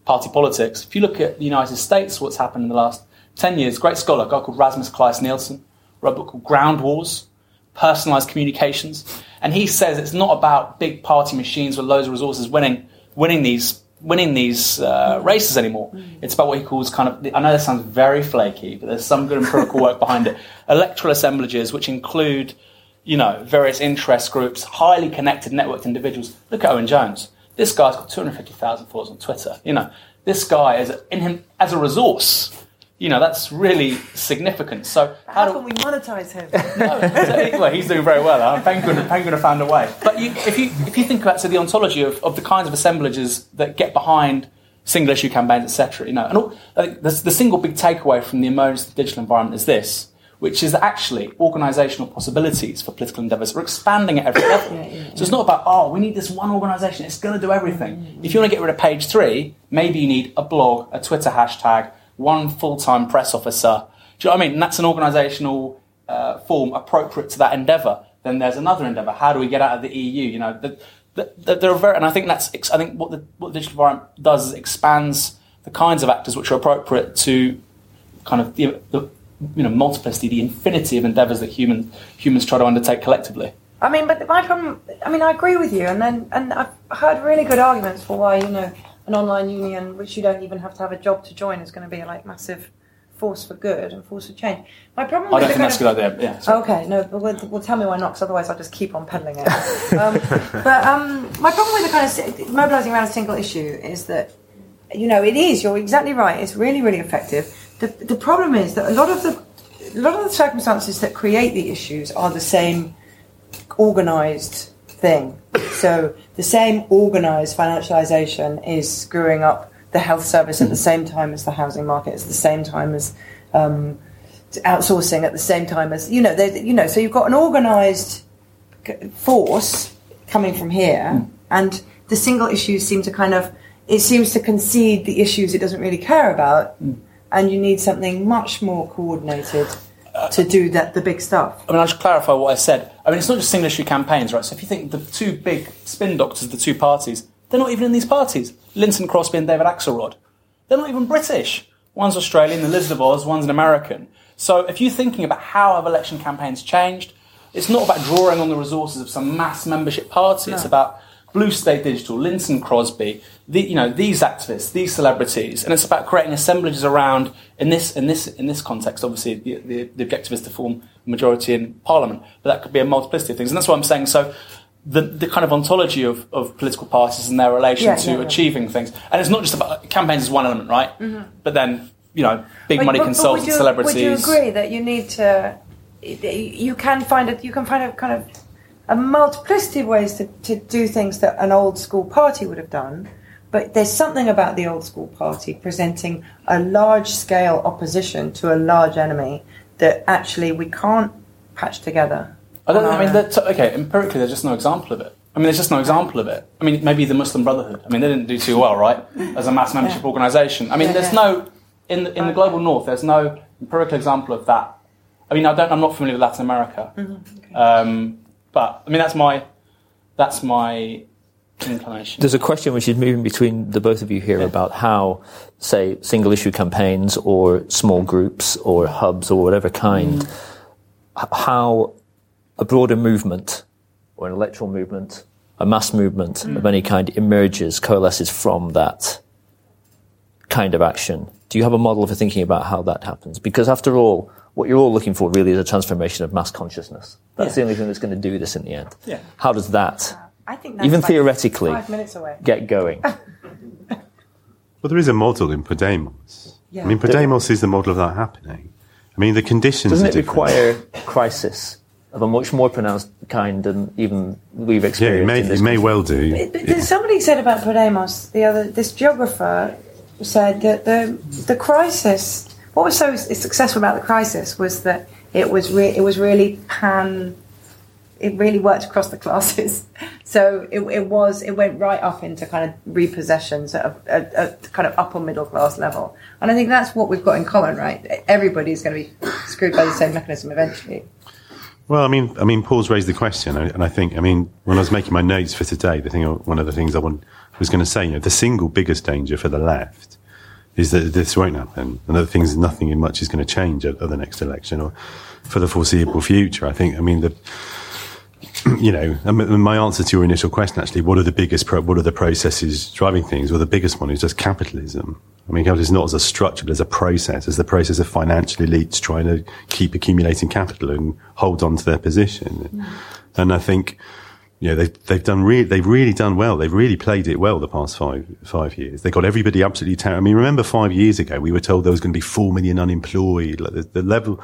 party politics. If you look at the United States, what's happened in the last ten years? Great scholar, a guy called Rasmus Kleis Nielsen, wrote a book called Ground Wars: Personalized Communications, and he says it's not about big party machines with loads of resources winning, winning these winning these uh, races anymore. It's about what he calls kind of. I know this sounds very flaky, but there's some good empirical work behind it. (laughs) Electoral assemblages, which include, you know, various interest groups, highly connected, networked individuals. Look at Owen Jones. This guy's got 250,000 followers on Twitter. You know, this guy is in him as a resource. You know, that's really significant. So How do can we monetize him? (laughs) no, well, he's doing very well. Huh? Penguin, Penguin have found a way. But you, if you if you think about so the ontology of, of the kinds of assemblages that get behind single issue campaigns, etc., you know, and all, I think the, the single big takeaway from the emergence of the digital environment is this, which is that actually organisational possibilities for political endeavours We're expanding at every (coughs) level. so it's not about oh we need this one organisation, it's going to do everything. If you want to get rid of page three, maybe you need a blog, a Twitter hashtag, one full time press officer. Do you know what I mean? And that's an organisational uh, form appropriate to that endeavour. Then there's another endeavour. How do we get out of the EU? You know, the, the, the, there are very, and I think that's I think what the what the digital environment does is expands the kinds of actors which are appropriate to kind of the, the you know multiplicity, the infinity of endeavours that human humans try to undertake collectively. I mean, but my problem. I mean, I agree with you, and then and I've heard really good arguments for why you know an online union, which you don't even have to have a job to join, is going to be like massive force for good and force for change. My problem. I don't think that's a good idea. Yeah. sorry. Okay, no, but well, well, tell me why not, because otherwise I'll just keep on peddling it. (laughs) um, but um, my problem with the kind of mobilising around a single issue is that, you know, it is. You're exactly right. It's really, really effective. The the problem is that a lot of the a lot of the circumstances that create the issues are the same organised thing. So the same organised financialisation is screwing up the health service at the same time as the housing market, at the same time as um, outsourcing, at the same time as you know, they, you know. So you've got an organised force coming from here, and the single issues seem to kind of it seems to concede the issues it doesn't really care about, and you need something much more coordinated to do that the big stuff. I mean, I'll just clarify what I said. I mean, it's not just single issue campaigns, right? So if you think the two big spin doctors the two parties, they're not even in these parties. Lynton Crosby and David Axelrod. They're not even British. One's Australian, the Lizard of Oz, one's an American. So if you're thinking about how have election campaigns changed, it's not about drawing on the resources of some mass membership party. It's about Blue State Digital, Lynton Crosby, the, you know, these activists, these celebrities, and it's about creating assemblages around. In this, in this, in this context, obviously, the, the, the objective is to form a majority in Parliament, but that could be a multiplicity of things, and that's what I'm saying. So, the, the kind of ontology of, of political parties and their relation Yeah, to yeah, yeah. achieving things, and it's not just about campaigns is one element, right? Mm-hmm. But then, you know, big But- money but- but consultants, would you, celebrities. Would you agree that you need to? You can find it. You can find a kind of a multiplicity of ways to, to do things that an old school party would have done. But there's something about the old school party presenting a large scale opposition to a large enemy that actually we can't patch together. I don't. on I mean, that's, okay. Empirically, there's just no example of it. I mean, there's just no example of it. I mean, maybe the Muslim Brotherhood. I mean, they didn't do too well, right? As a mass membership Yeah. organisation. I mean, Yeah, there's yeah. no in the, in the global north. There's no empirical example of that. I mean, I don't. I'm not familiar with Latin America. Mm-hmm. Um, but I mean, that's my that's my inclination. There's a question which is moving between the both of you here about how, say, single issue campaigns or small groups or hubs or whatever kind, h- how a broader movement or an electoral movement, a mass movement mm. of any kind emerges, coalesces from that kind of action. Do you have a model for thinking about how that happens? Because after all, what you're all looking for really is a transformation of mass consciousness. That's the only thing that's going to do this in the end. Yeah. How does that I think that's even like theoretically five minutes away. get going? (laughs) Well, there is a model in Podemos. Yeah. I mean, Podemos is the model of that happening. I mean, the conditions Doesn't are it require crisis of a much more pronounced kind than even we've Yeah, experienced? it may, in this it may well do. But there's Somebody said about Podemos the other. This geographer said that the the crisis. What was so successful about the crisis was that it was re- it was really pan. It really worked across the (laughs) classes, so it, it was it went right up into kind of repossessions at a, a, kind of upper middle class level, and I think that's what we've got in common, right? Everybody's going to be screwed by the same mechanism eventually. Well, I mean, I mean, Paul's raised the question, and I think, I mean, when I was making my notes for today, the thing, one of the things I want, was going to say, you know, the single biggest danger for the left is that this won't happen, and that things, nothing in much is going to change at, at the next election or for the foreseeable future. I think, I mean, the, (clears throat) you know, my answer to your initial question, actually, what are the biggest, pro- what are the processes driving things? Well, the biggest one is just capitalism. I mean, capitalism is not as a structure, but as a process, as the process of financial elites trying to keep accumulating capital and hold on to their position. Mm. And I think, know, they've, they've done really, they've really done well. They've really played it well the past five, five years. They got everybody absolutely terrible. I mean, remember five years ago, we were told there was going to be four million unemployed. Like the, the level,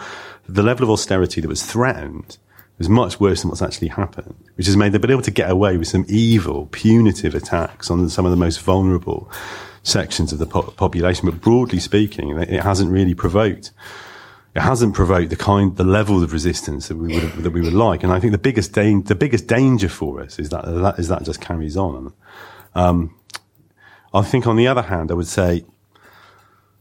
the level of austerity that was threatened was much worse than what's actually happened, which has made they've been able to get away with some evil, punitive attacks on some of the most vulnerable sections of the po- population. But broadly speaking, it hasn't really provoked it hasn't provoked the kind, the level of resistance that we would that we would like. And I think the biggest dan- the biggest danger for us is that that is that just carries on. Um, I think on the other hand, I would say,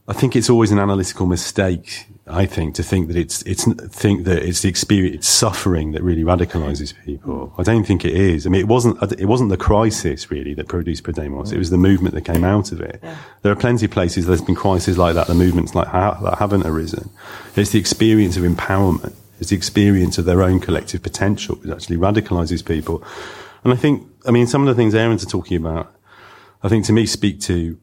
I think it's always an analytical mistake. I think to think that it's it's think that it's the experience, it's suffering that really radicalizes people. I don't think it is. I mean, it wasn't it wasn't the crisis really that produced Podemos. It was the movement that came out of it. There are plenty of places there's been crises like that. The movements like ha- that haven't arisen. It's the experience of empowerment It's the experience of their own collective potential that actually radicalizes people. And I think, I mean, some of the things Aaron's are talking about, I think to me speak to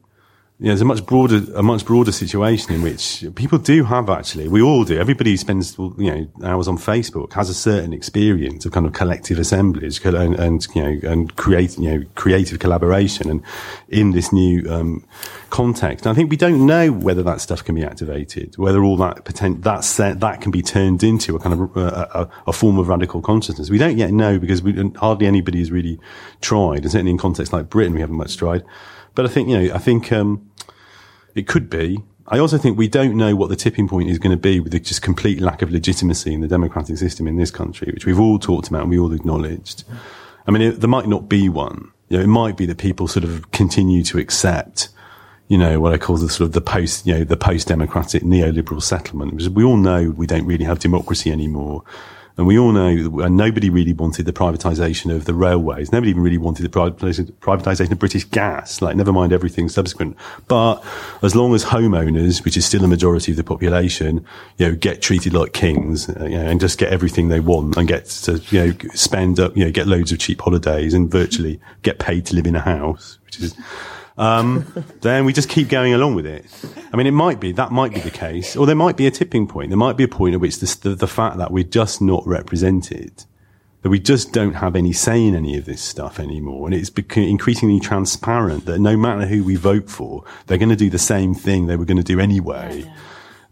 you know, there's a much broader, a much broader situation in which people do have actually, we all do. Everybody who spends, you know, hours on Facebook has a certain experience of kind of collective assemblage and, and you know, and create, you know, creative collaboration and in this new, um, context. And I think we don't know whether that stuff can be activated, whether all that potent, that set, that can be turned into a kind of, uh, a, a, form of radical consciousness. We don't yet know because we, hardly anybody has really tried. And certainly in contexts like Britain, we haven't much tried. But I think, you know, I think, um, it could be. I also think we don't know what the tipping point is going to be with the just complete lack of legitimacy in the democratic system in this country, which we've all talked about and we all acknowledged. I mean, it, there might not be one. You know, it might be that people sort of continue to accept, you know, what I call the sort of the post, you know, the post-democratic neoliberal settlement. Because we all know we don't really have democracy anymore. And we all know, and nobody really wanted the privatisation of the railways. Nobody even really wanted the privatisation of British gas, like never mind everything subsequent. But as long as homeowners, which is still a majority of the population, you know, get treated like kings, uh, you know, and just get everything they want and get to, you know, spend up, you know, get loads of cheap holidays and virtually get paid to live in a house, which is, um, then we just keep going along with it. I mean, it might be, that might be the case, or there might be a tipping point. There might be a point at which the, the fact that we're just not represented, that we just don't have any say in any of this stuff anymore. And it's increasingly transparent that no matter who we vote for, they're going to do the same thing they were going to do anyway. Yeah,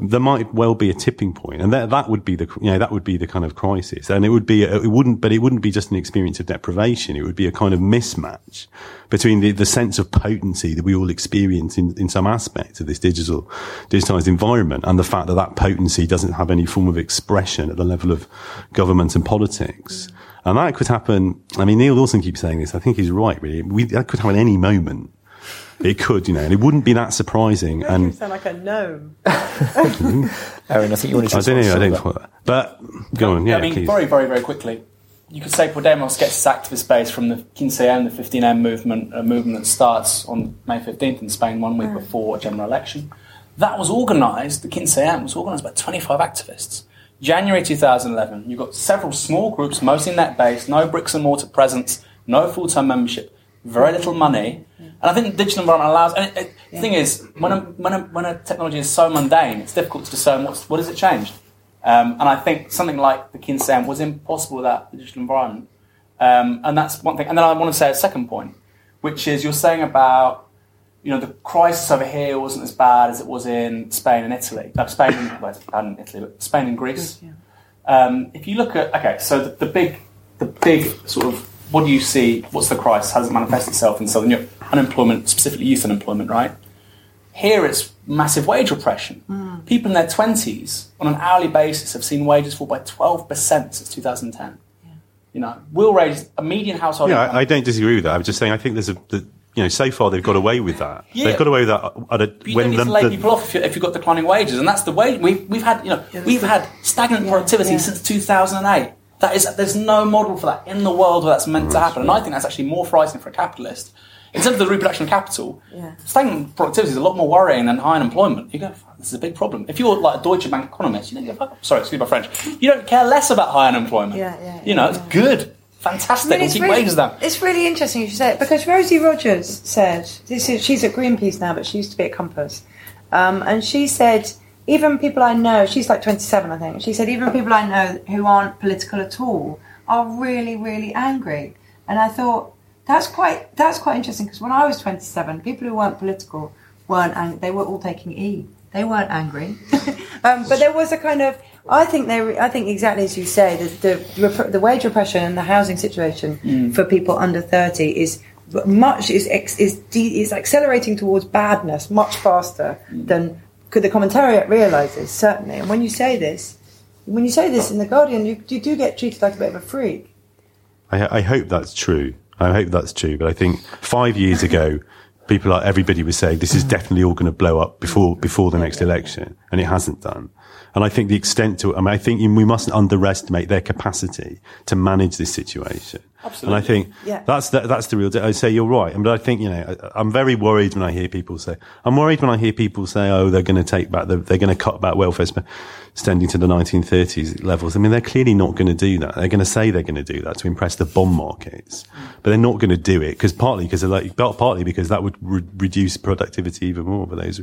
there might well be a tipping point, and that that would be the you know that would be the kind of crisis, and it would be it wouldn't, but it wouldn't be just an experience of deprivation. It would be a kind of mismatch between the, the sense of potency that we all experience in, in some aspect of this digital digitized environment, and the fact that that potency doesn't have any form of expression at the level of government and politics. Mm. And that could happen. I mean, Neal Lawson keeps saying this. I think he's right, really. We, that could happen any moment. It could, you know, and it wouldn't be that surprising. and sound like a gnome. (laughs) Aaron, I think you wanted to. I don't know. I don't. That. But go on. Yeah, I mean, please. very, very, very quickly. You could say Podemos gets its activist base from the 15M, the 15M movement, a movement that starts on May 15th in Spain, one week mm. before a general election. That was organised, the 15M was organised by 25 activists. January 2011, you've got several small groups, mostly net based, no bricks and mortar presence, no full time membership, very little money. And I think the digital environment allows. And it, it, yeah. the thing is, when a, when, a, when a technology is so mundane, it's difficult to discern what's, what has it changed. Um, and I think something like the Kinsam was impossible without the digital environment. Um, and that's one thing. And then I want to say a second point, which is you're saying about you know the crisis over here wasn't as bad as it was in Spain and Italy. Uh, Spain, (coughs) well, it's bad in Italy, but Spain and Greece. Yeah. Um, if you look at okay, so the, the big the big sort of what do you see? What's the crisis? How does it manifest itself in Southern Europe? Unemployment, specifically youth unemployment, right? Here it's massive wage repression. Mm. People in their 20s on an hourly basis have seen wages fall by 12% since 2010. Yeah. You know, will raise a median household. Yeah, I, I, don't disagree with that. I'm just saying I think there's a. The, you know, so far they've got away with that. Yeah. They've got away with that. At a, you when don't need the, to lay the, people off if, you, have got declining wages, and that's the way we've, we've had. You know, yeah, we've had stagnant productivity since 2008. That is, there's no model for that in the world where that's meant to happen. And I think that's actually more frightening for a capitalist. In terms of the reproduction of capital, yeah. stagnant productivity is a lot more worrying than high unemployment. You go, this is a big problem. If you're like a Deutsche Bank economist, you don't go, sorry, excuse my French, you don't care less about high unemployment. Yeah, yeah, you know, it's good. Fantastic. I mean, we'll keep really, wages down. It's really interesting you should say it because Rosie Rogers said, this is, she's at Greenpeace now, but she used to be at Compass. Um, and she said, even people I know, she's like 27, I think. She said, even people I know who aren't political at all are really, really angry. And I thought, that's quite, that's quite interesting because when I was 27, people who weren't political weren't angry. They were all taking E. They weren't angry. (laughs) um, but there was a kind of, I think they, I think exactly as you say, the, the, the wage repression and the housing situation mm. for people under 30 is much is is is accelerating towards badness much faster mm. than could the commentariat realises certainly. And when you say this, when you say this in the Guardian, you, you do get treated like a bit of a freak. I, I hope that's true. I hope that's true. But I think five years ago, people like everybody was saying this is definitely all going to blow up before before the next election, and it hasn't done. And I think the extent to, I mean, I think we mustn't underestimate their capacity to manage this situation. Absolutely. And I think Yeah. that's the, that's the real. Deal. I say you're right, but I think you know I, I'm very worried when I hear people say. I'm worried when I hear people say, "Oh, they're going to take back. The, they're going to cut back welfare sp- spending to the 1930s levels." I mean, they're clearly not going to do that. They're going to say they're going to do that to impress the bond markets, mm. but they're not going to do it because partly because they're like, partly because that would re- reduce productivity even more for those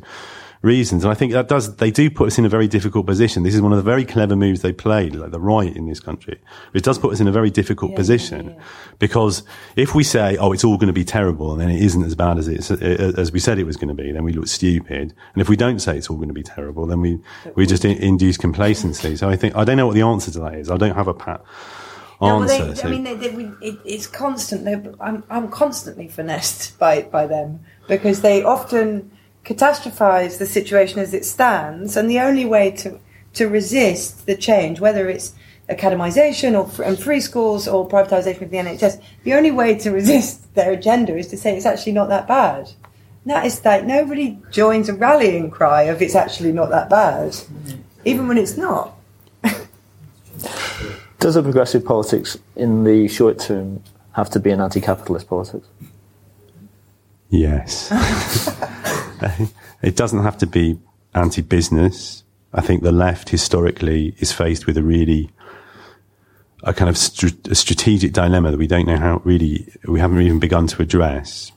reasons. And I think that does, they do put us in a very difficult position. This is one of the very clever moves they played, like the right in this country. It does put us in a very difficult position because if we say, oh, it's all going to be terrible and then it isn't as bad as it's, as we said it was going to be, then we look stupid. And if we don't say it's all going to be terrible, then we, we just in, induce complacency. So I think, I don't know what the answer to that is. I don't have a pat No, well, answer. they, so- I mean, they, they, it, it's constant. I'm, I'm constantly finessed by, by them because they often catastrophize the situation as it stands, and the only way to to resist the change, whether it's academisation or fr- and free schools or privatisation of the NHS, the only way to resist (laughs) their agenda is to say it's actually not that bad. And That is like nobody joins a rallying cry of it's actually not that bad, even when it's not. (laughs) Does a progressive politics in the short term have to be an anti-capitalist politics? Yes. (laughs) it doesn't have to be anti business. I think the left historically is faced with a really a kind of str- a strategic dilemma that we don't know how really we haven't even begun to address.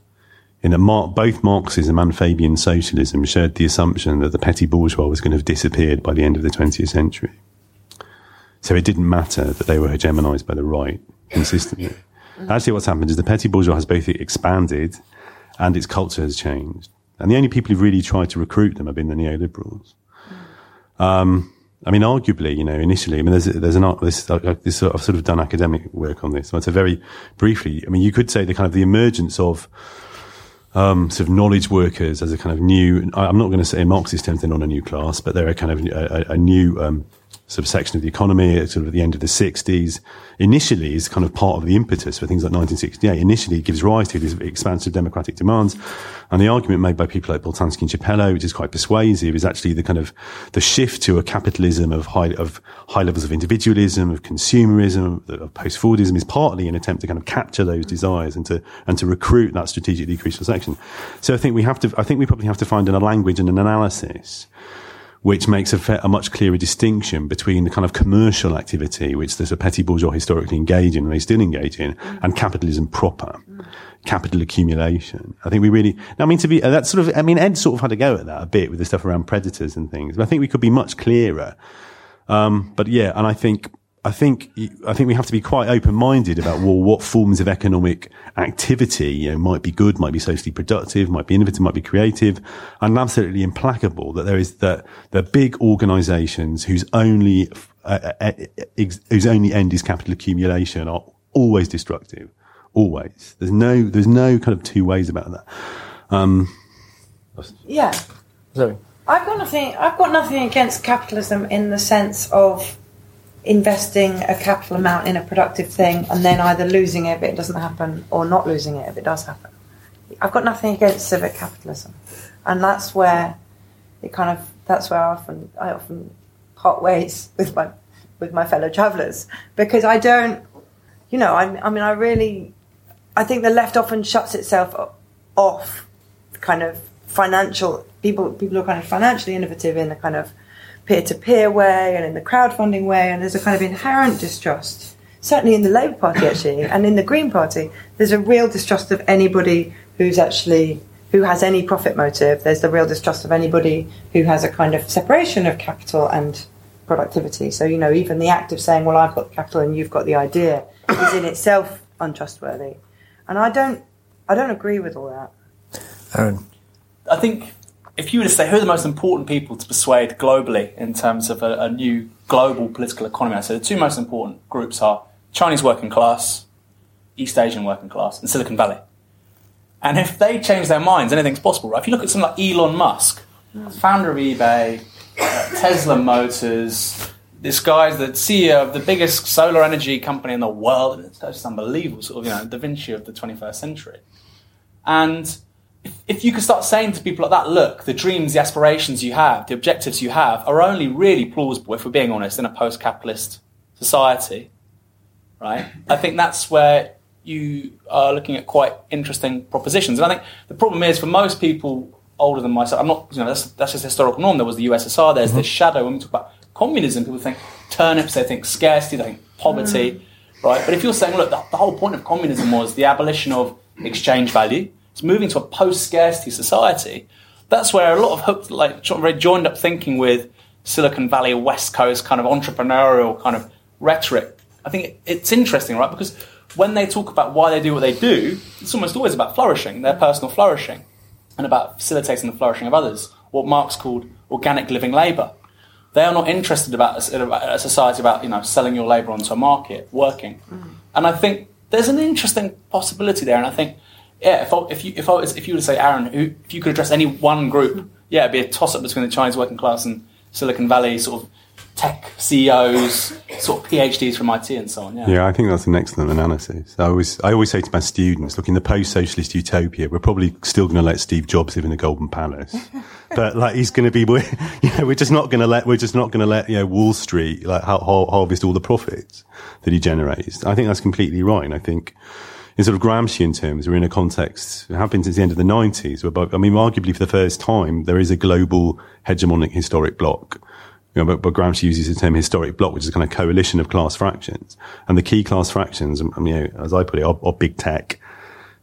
In that Mar- both Marxism and Fabian socialism shared the assumption that the petty bourgeois was going to have disappeared by the end of the 20th century. So it didn't matter that they were hegemonized by the right consistently. Actually, what's happened is the petty bourgeois has both expanded and its culture has changed. And the only people who've really tried to recruit them have been the neoliberals. Um, I mean, arguably, you know, initially, I mean, there's, there's an this, this I've sort of done academic work on this. So it's a very briefly, I mean, you could say the kind of the emergence of, um, sort of knowledge workers as a kind of new, I'm not going to say Marxist terms they're not a new class, but they're a kind of a, a, a new, um, sort of section of the economy, sort of at the end of the 60s, initially is kind of part of the impetus for things like 1968. Initially, it gives rise to these expansive democratic demands. And the argument made by people like Boltanski and Chiapello, which is quite persuasive, is actually the kind of the shift to a capitalism of high, of high levels of individualism, of consumerism, of post-Fordism is partly an attempt to kind of capture those desires and to, and to recruit that strategically crucial section. So I think we have to, I think we probably have to find a language and an analysis which makes a, a much clearer distinction between the kind of commercial activity which the petty bourgeois historically engage in and they still engage in and capitalism proper. Capital accumulation. I think we really, Now I mean, to be, uh, that's sort of, I mean, Ed sort of had a go at that a bit with the stuff around predators and things, but I think we could be much clearer. Um, but yeah, and I think, I think, I think we have to be quite open-minded about well, what forms of economic activity, you know, might be good, might be socially productive, might be innovative, might be creative, and absolutely implacable that there is that the big organisations whose only uh, uh, ex- whose only end is capital accumulation are always destructive, always. There's no there's no kind of two ways about that. Um, Yeah. Zoe? I've got nothing. I've got nothing against capitalism in the sense of investing a capital amount in a productive thing and then either losing it if it doesn't happen or not losing it if it does happen. I've got nothing against civic capitalism, and that's where it kind of that's where I often I often part ways (laughs) with my with my fellow travellers because I don't, you know, I, I mean I really I think the left often shuts itself off kind of financial people people are kind of financially innovative in the kind of peer-to-peer way and in the crowdfunding way and there's a kind of inherent distrust certainly in the labour party actually (laughs) and in the green party. There's a real distrust of anybody who's actually who has any profit motive. There's the real distrust of anybody who has a kind of separation of capital and productivity. So you know even the act of saying well i've got the capital and you've got the idea is in itself untrustworthy. And i don't i don't agree with all that. Aaron? I think if you were to say who are the most important people to persuade globally in terms of a, a new global political economy, I'd say the two most important groups are Chinese working class, East Asian working class, and Silicon Valley. And if they change their minds, anything's possible, right? If you look at someone like Elon Musk, founder of eBay, uh, Tesla Motors, this guy's the CEO of the biggest solar energy company in the world, and it's just unbelievable, sort of, you know, Da Vinci of the 21st century. And if, you could start saying to people like that, look, the dreams, the aspirations you have, the objectives you have are only really plausible, if we're being honest, in a post capitalist society, right? I think that's where you are looking at quite interesting propositions. And I think the problem is for most people older than myself, I'm not, you know, that's, that's just historical norm. There was the USSR, there's this mm-hmm. shadow. When we talk about communism, people think turnips, they think scarcity, they think poverty, mm. right? But if you're saying, look, the, the whole point of communism was the abolition of exchange value, it's moving to a post scarcity society. That's where a lot of hooked, like very joined up thinking with Silicon Valley, West Coast kind of entrepreneurial kind of rhetoric. I think it, it's interesting, right? Because when they talk about why they do what they do, it's almost always about flourishing, their personal flourishing, and about facilitating the flourishing of others. What Marx called organic living labour. They are not interested about a, a society about you know selling your labour onto a market, working. Mm. And I think there's an interesting possibility there. And I think yeah, if I, if you if I was, if you were to say Aaron, who, if you could address any one group, yeah, it'd be a toss up between the Chinese working class and Silicon Valley sort of tech CEOs, sort of PhDs from IT and so on. Yeah. Yeah, I think that's an excellent analysis. I always, I always say to my students, look, in the post-socialist utopia, we're probably still going to let Steve Jobs live in the Golden Palace, (laughs) but like he's going to be, (laughs) we're, you know, we're just not going to let, we're just not going to let, you know, Wall Street like har- har- harvest all the profits that he generates. I think that's completely right. I think in sort of Gramscian terms, we're in a context, it happened since the end of the 90s, where, I mean, arguably for the first time, there is a global hegemonic historic bloc. You know, but, but Gramsci uses the term historic bloc, which is a kind of coalition of class fractions. And the key class fractions, I mean, you know, as I put it, are, are big tech,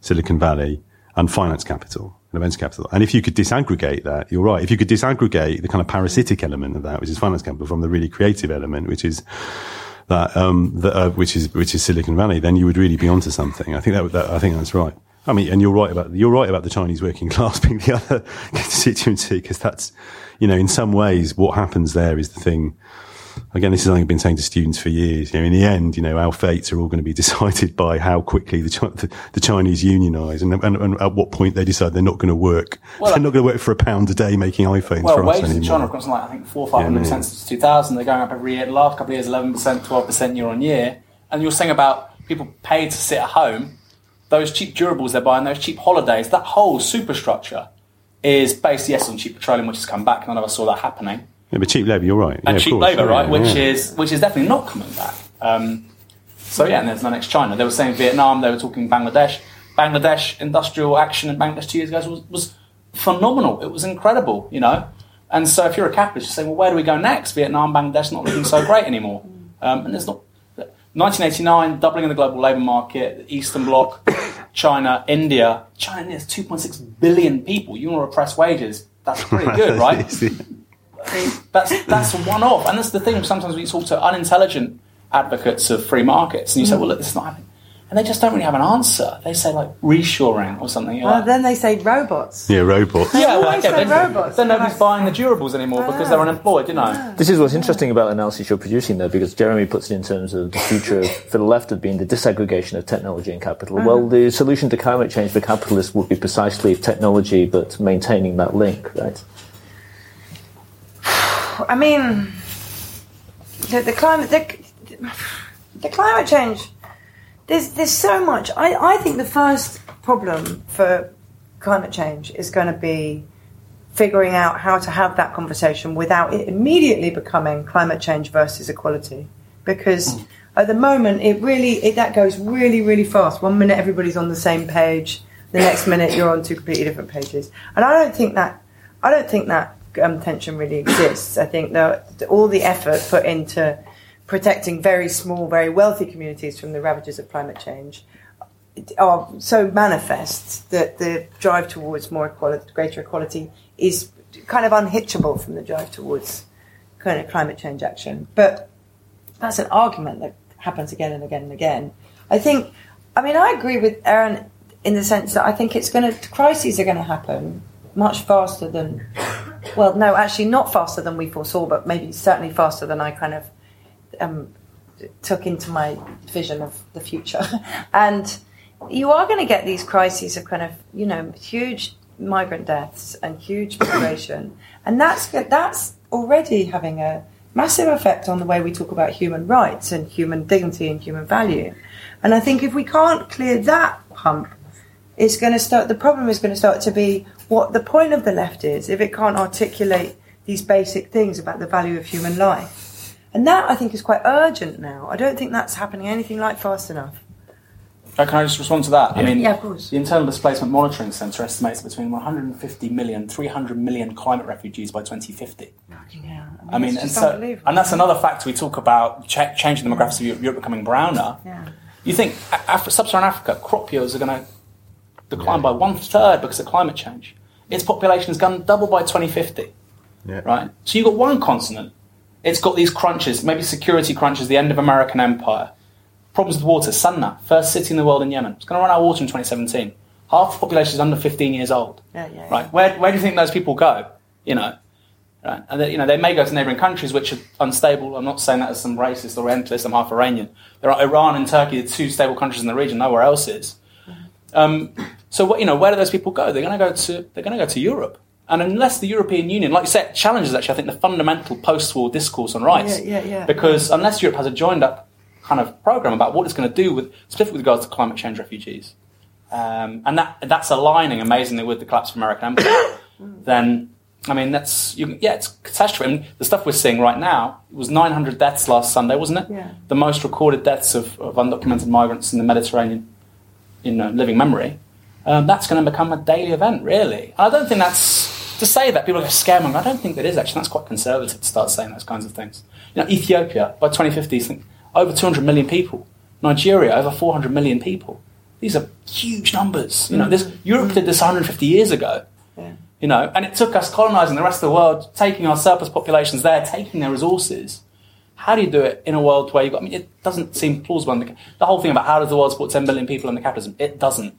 Silicon Valley, and finance capital, and venture capital. And if you could disaggregate that, you're right. If you could disaggregate the kind of parasitic element of that, which is finance capital, from the really creative element, which is that, um, that uh, which is which is Silicon Valley, then you would really be onto something. I think that, that I think that's right. I mean, and you're right about you're right about the Chinese working (laughs) class being the other (laughs) constituency because that's you know in some ways what happens there is the thing. Again, this is something I've been saying to students for years. You know, in the end, you know, our fates are all going to be (laughs) decided by how quickly the, the, the Chinese unionize and, and, and at what point they decide they're not going to work. Well, they're not going to work for a pound a day making iPhones Well, for us wages in. China have gone like I think four, five hundred percent since two thousand. They're going up every year. The last couple of years, eleven percent, twelve percent year on year. And you're saying about people paid to sit at home, those cheap durables they're buying, those cheap holidays, that whole superstructure is based yes on cheap petroleum, which has come back. None of us saw that happening. Yeah, but cheap labour, you're right. And yeah, cheap labour, yeah, right, which yeah. is which is definitely not coming back. Um, so yeah, and there's the next China. They were saying Vietnam. They were talking Bangladesh. Bangladesh industrial action in Bangladesh two years ago was, was phenomenal. It was incredible, you know. And so if you're a capitalist, you're saying, well, where do we go next? Vietnam, Bangladesh, not looking so great anymore. Um, and there's not. 1989, doubling of the global labour market, the Eastern Bloc, (coughs) China, India. China has 2.6 billion people. You want to repress wages? That's pretty (laughs) good, right? (laughs) that's that's one off, and that's the thing. Sometimes we talk to unintelligent advocates of free markets, and you say, mm. "Well, look, this is not happening," and they just don't really have an answer. They say like reshoring or something. Well, like, then they say robots. Yeah, robots. yeah, well, always yeah, say then, robots. then nobody's buying the durables anymore because ah. they're unemployed. You know. Ah. This is what's interesting about the analysis you're producing, though, because Jeremy puts it in terms of the future (laughs) for the left of being the disaggregation of technology and capital. Well, ah. the solution to climate change for capitalists would be precisely technology, but maintaining that link, right? I mean, the, the climate, the, the climate change. There's there's so much. I, I think the first problem for climate change is going to be figuring out how to have that conversation without it immediately becoming climate change versus equality, because at the moment it really it, that goes really really fast. One minute everybody's on the same page, the next minute you're on two completely different pages, and I don't think that I don't think that um, tension really exists. I think that all the effort put into protecting very small, very wealthy communities from the ravages of climate change are so manifest that the drive towards more equality, greater equality is kind of unhitchable from the drive towards kind of climate change action. But that's an argument that happens again and again and again. I think, I mean, I agree with Aaron in the sense that I think it's going to, crises are going to happen much faster than, well, no, actually not faster than we foresaw, but maybe certainly faster than I kind of um, took into my vision of the future. (laughs) and you are going to get these crises of kind of, you know, huge migrant deaths and huge (coughs) migration. and that's, that's already having a massive effect on the way we talk about human rights and human dignity and human value. And I think if we can't clear that hump it's going to start. The problem is going to start to be what the point of the left is if it can't articulate these basic things about the value of human life. And that I think is quite urgent now. I don't think that's happening anything like fast enough. Uh, Can I just respond to that? I mean, Yeah, of course. the Internal Displacement Monitoring Centre estimates between 150 million, 300 million climate refugees by 2050. Fucking hell. I mean, it's and, just so, and that's another factor we talk about cha- changing the demographics of Europe, Europe becoming browner. Yeah. You think Af- sub-Saharan Africa crop yields are going to decline by one third because of climate change. Its population is going to double by 2050. Yeah. Right. So you've got one continent. It's got these crunches, maybe security crunches, the end of American empire. Problems with water. Sanaa, first city in the world in Yemen. It's going to run out of water in 2017. Half the population is under 15 years old. Yeah, yeah, Right. Where, where do you think those people go? You know. Right. And they, you know they may go to neighbouring countries which are unstable. I'm not saying that as some racist or orientalist. I'm half Iranian. There are Iran and Turkey, the two stable countries in the region. Nowhere else is. Um, so what, you know, where do those people go? They're going to go to they're going to go to Europe. And unless the European Union, like you said, challenges actually, I think the fundamental post-war discourse on rights. Yeah, yeah, yeah. Because unless Europe has a joined-up kind of program about what it's going to do with, specifically with regards to climate change refugees, um, and that that's aligning amazingly with the collapse of American empire, (coughs) then I mean that's you, yeah, it's catastrophic. I mean, the stuff we're seeing right now it was 900 deaths last Sunday, wasn't it? Yeah. The most recorded deaths of, of undocumented migrants in the Mediterranean in uh, living memory. Um, that's going to become a daily event, really. And I don't think that's to say that people are scaremonger. I don't think that is actually. That's quite conservative to start saying those kinds of things. You know, Ethiopia by 2050 is think, over 200 million people. Nigeria over 400 million people. These are huge numbers. You know, this Europe did this 150 years ago. Yeah. You know, and it took us colonizing the rest of the world, taking our surplus populations there, taking their resources. How do you do it in a world where you've got, I mean, it doesn't seem plausible. The, the whole thing about how does the world support 10 billion people under capitalism, it doesn't.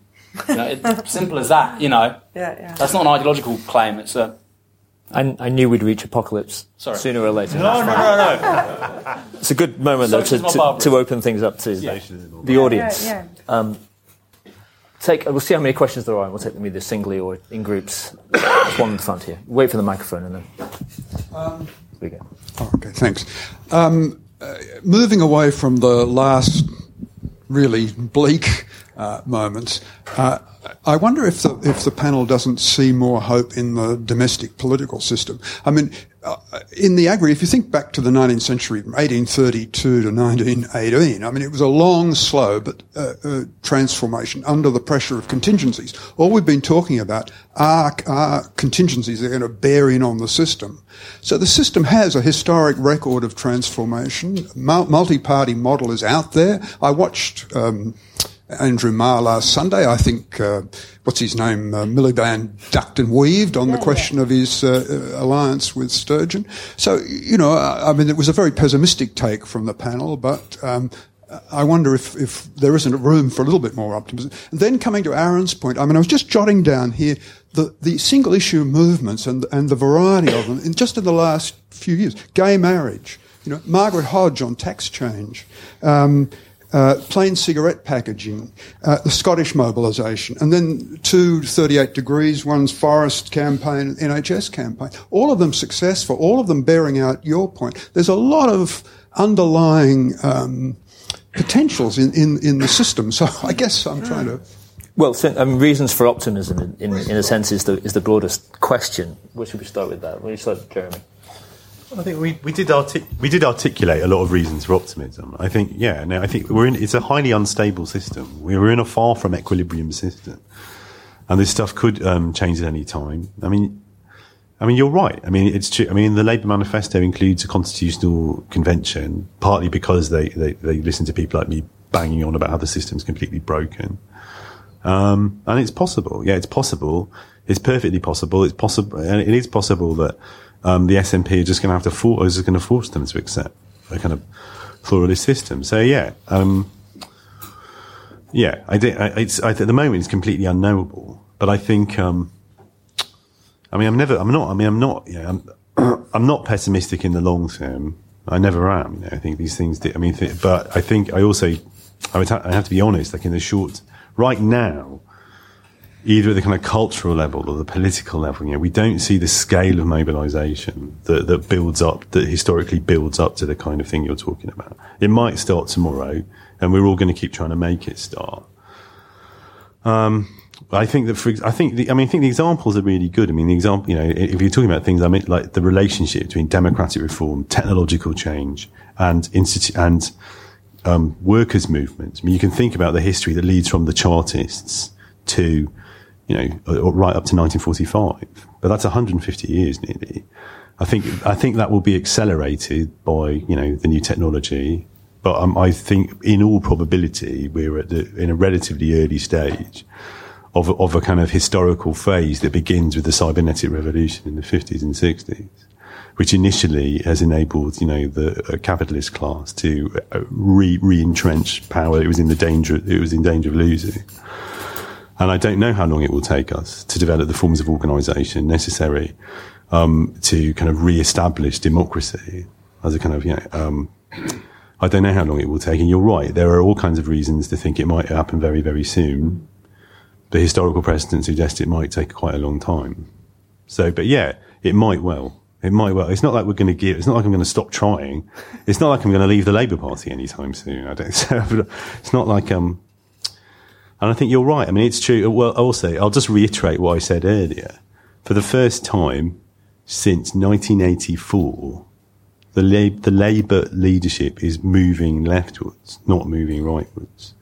You know, it's simple as that, you know. Yeah, yeah. That's not an ideological claim, it's a, I, I knew we'd reach apocalypse Sorry. sooner or later. No, no, no, no. It's a good moment though to, to, to open things up to Socialism. the audience. Yeah, yeah. Take. We'll see how many questions there are, and we'll take them either singly or in groups. There's one in the front here. Wait for the microphone, and then. Um, we go. Okay, thanks. Um, uh, moving away from the last really bleak uh, moments, uh, I wonder if the if the panel doesn't see more hope in the domestic political system. I mean, uh, in the agri, if you think back to the 19th century, from 1832 to 1918, I mean, it was a long, slow but uh, uh, transformation under the pressure of contingencies. All we've been talking about are, are contingencies that are going to bear in on the system. So the system has a historic record of transformation. Mul- multi-party model is out there. I watched. Um, Andrew Marr last Sunday. I think, uh, what's his name, uh, Miliband ducked and weaved on the question of his uh, uh, alliance with Sturgeon. So, you know, I, I mean, it was a very pessimistic take from the panel, but um, I wonder if, if there isn't room for a little bit more optimism. And then coming to Aaron's point, I mean, I was just jotting down here the, the single issue movements and, and the variety of them in just in the last few years. Gay marriage, you know, Margaret Hodge on tax change. Um, uh, plain cigarette packaging, uh, the Scottish mobilisation, and then two 38 degrees, one's forest campaign, NHS campaign. All of them successful, all of them bearing out your point. There's a lot of underlying um, potentials in, in, in the system. So I guess I'm trying to. Well, um, reasons for optimism, in, in, in a sense, is the is the broadest question. Where should we start with that? Where you start, Jeremy? I think we, we did artic- we did articulate a lot of reasons for optimism. I think yeah, no, I think we're in it's a highly unstable system. We're in a far from equilibrium system, and this stuff could um, change at any time. I mean, I mean you're right. I mean it's true. I mean the Labour manifesto includes a constitutional convention, partly because they, they, they listen to people like me banging on about how the system's completely broken. Um, and it's possible. Yeah, it's possible. It's perfectly possible. It's possible, and it is possible that um, the SNP are just going to have to for- is going to force them to accept a kind of pluralist system. So yeah, um, yeah. I, did, I, it's I, at the moment it's completely unknowable. But I think, um, I mean, I'm never. I'm not. I mean, I'm not. Yeah, I'm, (clears throat) I'm not pessimistic in the long term. I never am. You know, I think these things. I mean, th- but I think I also. I would ha- I have to be honest. Like in the short, right now, either at the kind of cultural level or the political level, you know, we don't see the scale of mobilisation that, that builds up, that historically builds up to the kind of thing you're talking about. It might start tomorrow, and we're all going to keep trying to make it start. Um, I think that for, I think the, I mean I think the examples are really good. I mean the example, you know, if you're talking about things, I mean like the relationship between democratic reform, technological change, and and um, workers' movements. I mean, you can think about the history that leads from the Chartists to, you know, or right up to 1945. But that's 150 years nearly. I think I think that will be accelerated by you know the new technology. But um, I think, in all probability, we're at the, in a relatively early stage of, of a kind of historical phase that begins with the cybernetic revolution in the 50s and 60s, which initially has enabled, you know, the uh, capitalist class to uh, re, re-entrench power it was in the danger, it was in danger of losing. And I don't know how long it will take us to develop the forms of organisation necessary um, to kind of re-establish democracy as a kind of, you know, um, I don't know how long it will take. And you're right, there are all kinds of reasons to think it might happen very, very soon the historical precedent suggests it might take quite a long time. So, but yeah, it might well. It might well. It's not like we're going to give. It's not like I'm going to stop trying. It's not like I'm going to leave the Labour Party anytime soon. I don't. (laughs) So it's not like um. And I think you're right. I mean, it's true. Well, also, I'll just reiterate what I said earlier. For the first time since 1984, the Lab- the Labour leadership is moving leftwards, not moving rightwards.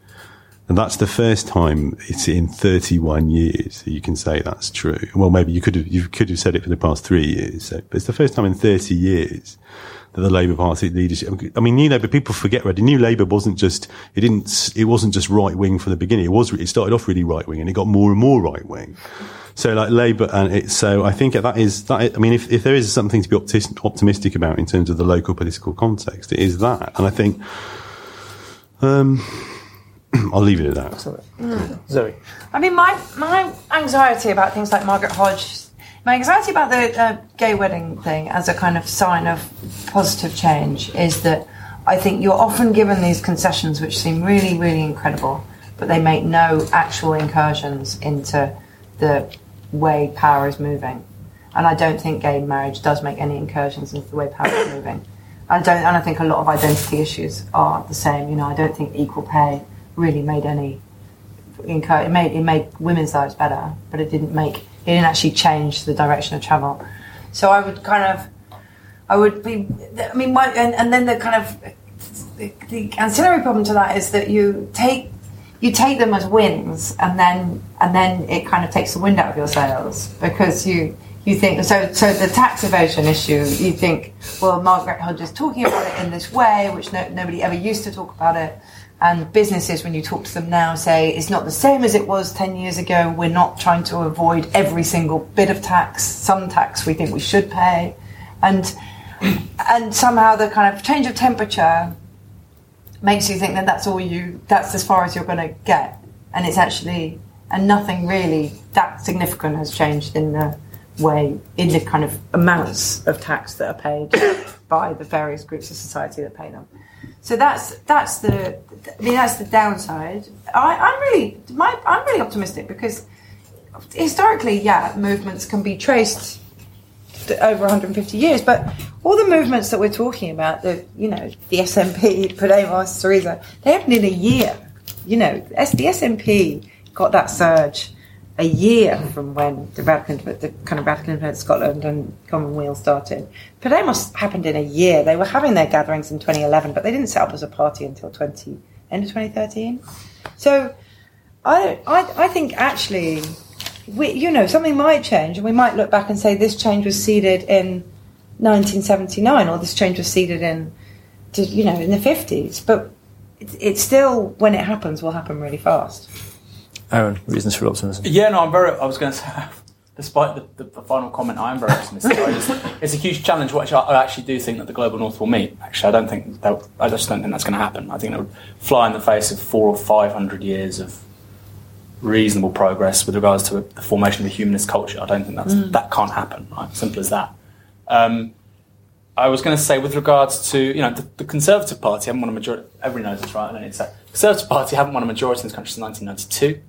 And that's the first time it's in 31 years that you can say that's true. Well, maybe you could have, you could have said it for the past three years, so, but it's the first time in 30 years that the Labour Party leadership, I mean, New Labour, people forget, right? New Labour wasn't just, it didn't, it wasn't just right wing from the beginning. It was, it started off really right wing and it got more and more right wing. So like Labour and it, so I think that is, that, I mean, if, if there is something to be optimistic about in terms of the local political context, it is that. And I think, um, (clears throat) I'll leave it at that. Mm. Zoe. I mean, my, my anxiety about things like Margaret Hodge, my anxiety about the uh, gay wedding thing as a kind of sign of positive change is that I think you're often given these concessions which seem really, really incredible, but they make no actual incursions into the way power is moving. And I don't think gay marriage does make any incursions into the way power is moving. I don't, and I think a lot of identity issues are the same. You know, I don't think equal pay really made any it made it made women's lives better, but it didn't make it didn't actually change the direction of travel. So I would kind of I would be I mean my, and, and then the kind of the, the ancillary problem to that is that you take you take them as wins and then and then it kind of takes the wind out of your sails because you you think so so the tax evasion issue you think well Margaret Hodge is talking about it in this way which no, nobody ever used to talk about it and businesses, when you talk to them now, say it's not the same as it was 10 years ago. We're not trying to avoid every single bit of tax. Some tax we think we should pay. And, and somehow the kind of change of temperature makes you think that that's all you, that's as far as you're going to get. And it's actually, and nothing really that significant has changed in the way, in the kind of amounts of tax that are paid by the various groups of society that pay them. So that's that's the I mean that's the downside. I, I'm really my I'm really optimistic because historically, yeah, movements can be traced over 150 years, but all the movements that we're talking about, the you know the SNP, Podemos, Syriza, they happened in a year. You know, the SNP got that surge a year from when the radical, the kind of radical independence Scotland and Commonweal started. Podemos happened in a year. They were having their gatherings in 2011, but they didn't set up as a party until 20 end of 2013. So I, I, I think actually, we, you know, something might change, and we might look back and say this change was seeded in 1979, or this change was seeded in, you know, in the 50s. But it's, it's still, when it happens, will happen really fast. Aaron, reasons for optimism. Yeah, no, I'm very. I was going to say, (laughs) despite the, the, the, final comment, I am very optimistic. just, it's a huge challenge, which I, I, actually do think that the global north will meet. Actually, I don't think that, I just don't think that's going to happen. I think it would fly in the face of four or five hundred years of reasonable progress with regards to the formation of a humanist culture. I don't think that's mm. that can't happen. Right? Simple as that. Um, I was going to say, with regards to you know the, the Conservative Party, haven't won a majority. Everybody knows this, right? I don't need to say. Conservative Party haven't won a majority in this country since 1992.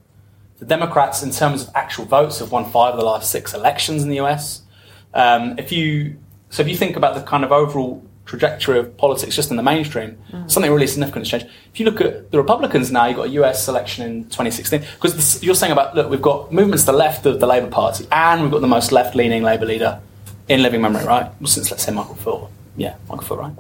The Democrats, in terms of actual votes, have won five of the last six elections in the US. Um, if you so, if you think about the kind of overall trajectory of politics just in the mainstream, something really significant has changed. If you look at the Republicans now, you've got a US election in 2016, because you're saying about, look, we've got movements to the left of the Labour Party, and we've got the most left leaning Labour leader in living memory, right? Well, since, let's say, Michael Foot. Yeah, Michael Foot, right?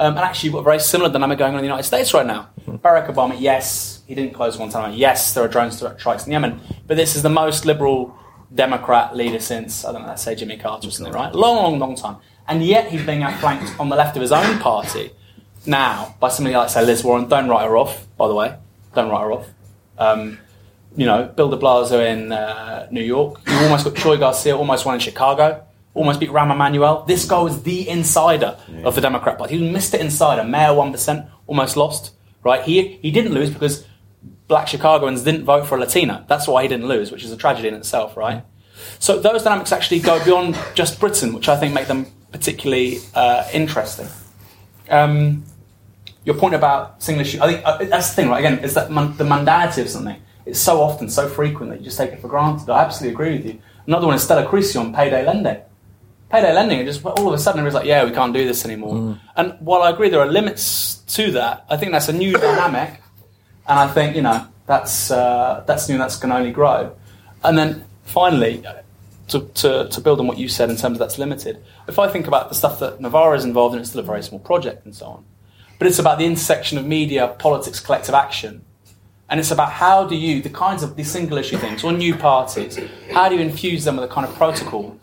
Um, and actually, you've got a very similar dynamic going on in the United States right now. Barack Obama, yes, he didn't close Guantanamo. Yes, there are drone strikes in Yemen. But this is the most liberal Democrat leader since, I don't know, let's say Jimmy Carter or something, right? Long, long, long time. And yet he's being outflanked on the left of his own party now by somebody like, say, Liz Warren. Don't write her off, by the way. Don't write her off. Um, you know, Bill de Blasio in uh, New York. You almost got Chuy Garcia, almost won in Chicago. Almost beat Rahm Emanuel. This guy was the insider yeah. of the Democrat Party. He was Mr. Insider, mayor 1%, almost lost, right? He, he didn't lose because black Chicagoans didn't vote for a Latina. That's why he didn't lose, which is a tragedy in itself, right? So those dynamics actually go beyond just Britain, which I think make them particularly uh, interesting. Um, your point about single issue, I think uh, that's the thing, right? Again, is that the mundanity of something. It's so often, so frequent that you just take it for granted. I absolutely agree with you. Another one is Stella Creasy on payday lending. Payday lending, it just all of a sudden everybody's like, yeah, we can't do this anymore. Mm. And while I agree there are limits to that, I think that's a new dynamic, and I think you know that's uh, that's new, that's going to only grow. And then finally, to, to, to build on what you said in terms of that's limited, if I think about the stuff that Novara is involved in, it's still a very small project and so on. But it's about the intersection of media, politics, collective action. And it's about how do you, the kinds of these single issue things or new parties, how do you infuse them with a kind of protocol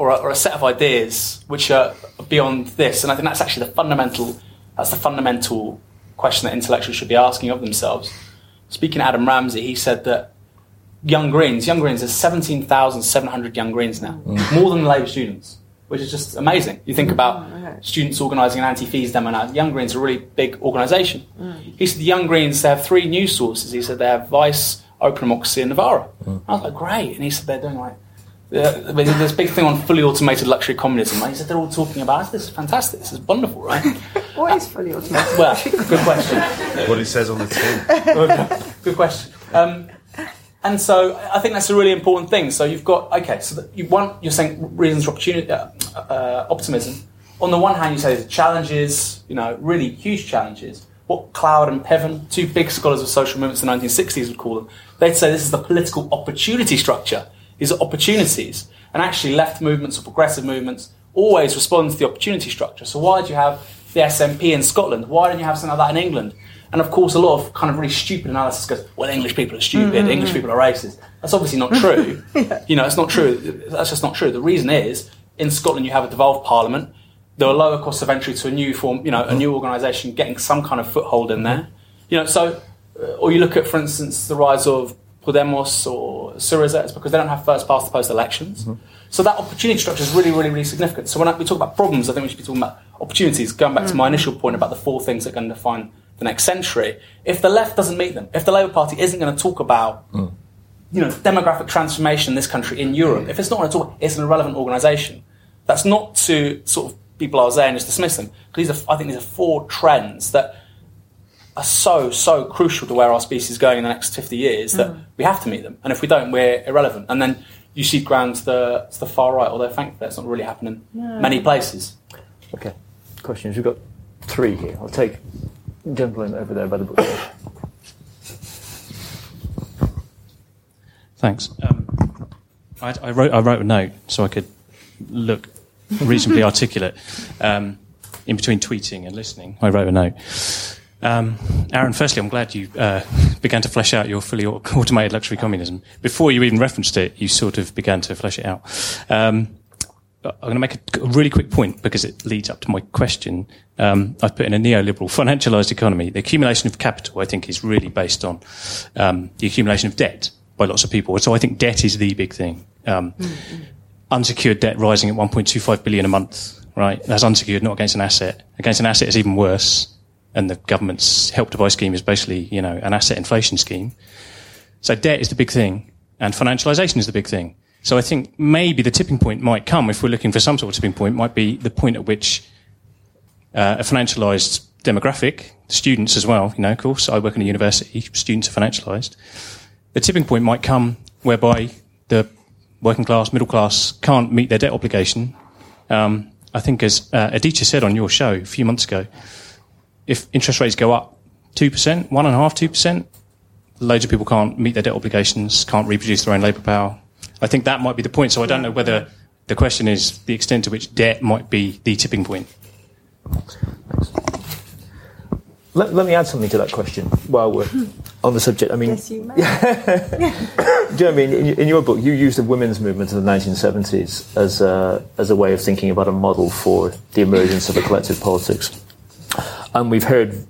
or a, or a set of ideas which are beyond this? And I think that's actually the fundamental, that's the fundamental question that intellectuals should be asking of themselves. Speaking to Adam Ramsay, he said that Young Greens. Young Greens, there's 17,700 Young Greens now, mm. more than the Labour students, which is just amazing. You think about oh, students organising an anti-fees demo now. Young Greens are a really big organisation. Mm. He said the Young Greens, they have three news sources. He said they have Vice, Open Democracy and Novara. Mm. I was like, great. And he said they're doing like, uh, there's this big thing on fully automated luxury communism. He said they're all talking about this is fantastic. This is wonderful, right? (laughs) what is fully automated? Well, good question. what it says on the tin. (laughs) good question. Um, and so I think that's a really important thing. So you've got okay. So you want you're saying reasons for opportunity, uh, uh, optimism. On the one hand, you say there's challenges, you know, really huge challenges. What Cloward and Piven, two big scholars of social movements in the 1960s, would call them. They'd say this is the political opportunity structure. These are opportunities, and actually, left movements or progressive movements always respond to the opportunity structure. So why do you have the SNP in Scotland? Why don't you have something like that in England? And of course, a lot of kind of really stupid analysis goes, well, English people are stupid, mm-hmm. English people are racist. That's obviously not true. (laughs) yeah. You know, it's not true. That's just not true. The reason is, in Scotland, you have a devolved parliament. There are lower costs of entry to a new form, you know, a new organisation getting some kind of foothold in there. You know, so, uh, or you look at, for instance, the rise of Podemos or Syriza, it's because they don't have first past the post elections. Mm-hmm. So that opportunity structure is really, really, really significant. So when we talk about problems, I think we should be talking about opportunities. Going back mm-hmm. to my mm. initial point about the four things that are going to define the next century, if the left doesn't meet them, if the Labour Party isn't going to talk about mm. you know, demographic transformation in this country, in Europe, if it's not going to talk, it's an irrelevant organisation. That's not to sort of be blasé and just dismiss them. Because these are, I think these are four trends that are so, so crucial to where our species is going in the next 50 years that mm. we have to meet them. And if we don't, we're irrelevant. And then you see ground to the, to the far right, although thankfully that's not really happening in many places. Okay. Questions? We've got three here. I'll take gentleman over there by the book. Thanks. Um, I, I, wrote, I wrote a note so I could look reasonably (laughs) articulate um, in between tweeting and listening. I wrote a note. Um, Aaron, firstly, I'm glad you uh, began to flesh out your fully automated luxury communism. Before you even referenced it, you sort of began to flesh it out. Um, I'm going to make a, really quick point because it leads up to my question. Um, I've put in a neoliberal financialized economy. The accumulation of capital, I think, is really based on um, the accumulation of debt by lots of people. So I think debt is the big thing. Um, mm-hmm. Unsecured debt rising at 1.25 billion a month, right? That's unsecured, not against an asset. Against an asset is even worse. And the government's help to buy scheme is basically, you know, an asset inflation scheme. So debt is the big thing, and financialization is the big thing. So I think maybe the tipping point might come, if we're looking for some sort of tipping point, might be the point at which uh, a financialised demographic, students as well, you know, of course, I work in a university, students are financialised. The tipping point might come whereby the working class, middle class can't meet their debt obligation, um, I think, as uh, Aditya said on your show a few months ago, if interest rates go up 2%, 1.5%, 2%, loads of people can't meet their debt obligations, can't reproduce their own labour power. I think that might be the point. So I don't know whether the question is the extent to which debt might be the tipping point. Let, let me add something to that question while we're hmm. on the subject. I mean, Yes, you may. (laughs) do you know what I mean? In, in your book, you used the women's movement of the 1970s as a, as a way of thinking about a model for the emergence of a collective politics. And we've heard,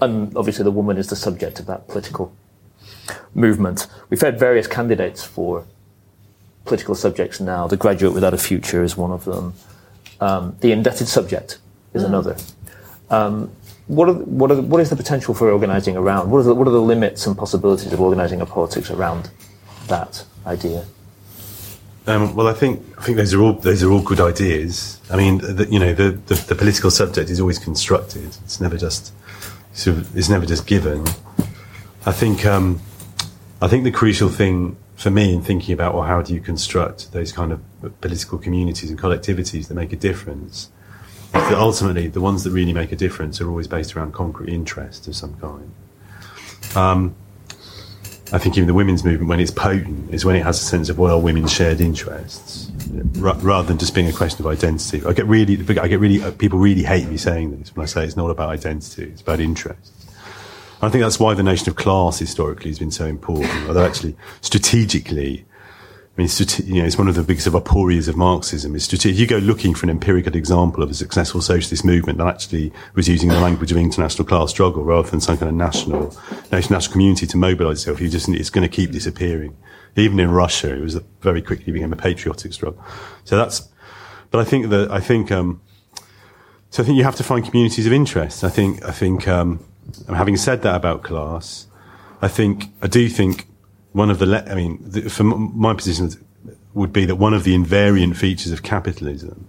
and obviously the woman is the subject of that political movement. We've heard various candidates for political subjects now. The graduate without a future is one of them. Um, the indebted subject is another. Um, what, are, what, are what is the potential for organising around? What are, the, what are the limits and possibilities of organising a politics around that idea? Um, well, I think I think those are all those are all good ideas. I mean, the, you know, the, the the political subject is always constructed. It's never just sort of, it's never just given. I think um, I think the crucial thing for me in thinking about well, how do you construct those kind of political communities and collectivities that make a difference is that ultimately the ones that really make a difference are always based around concrete interest of some kind. Um, I think even the women's movement, when it's potent, is when it has a sense of are women's shared interests, ra- rather than just being a question of identity. I get really, I get really, uh, people really hate me saying this when I say it's not about identity; it's about interests. I think that's why the notion of class historically has been so important. Although actually, strategically, I mean, you know, it's one of the biggest of aporias of Marxism. Is if you go looking for an empirical example of a successful socialist movement that actually was using the language of international class struggle rather than some kind of national, national community to mobilise itself, you just it's going to keep disappearing. Even in Russia, it was very quickly became a patriotic struggle. So that's, but I think that I think. Um, so I think you have to find communities of interest. I think, I think, um, having said that about class, I think, I do think one of the, le- I mean, the, from my position would be that one of the invariant features of capitalism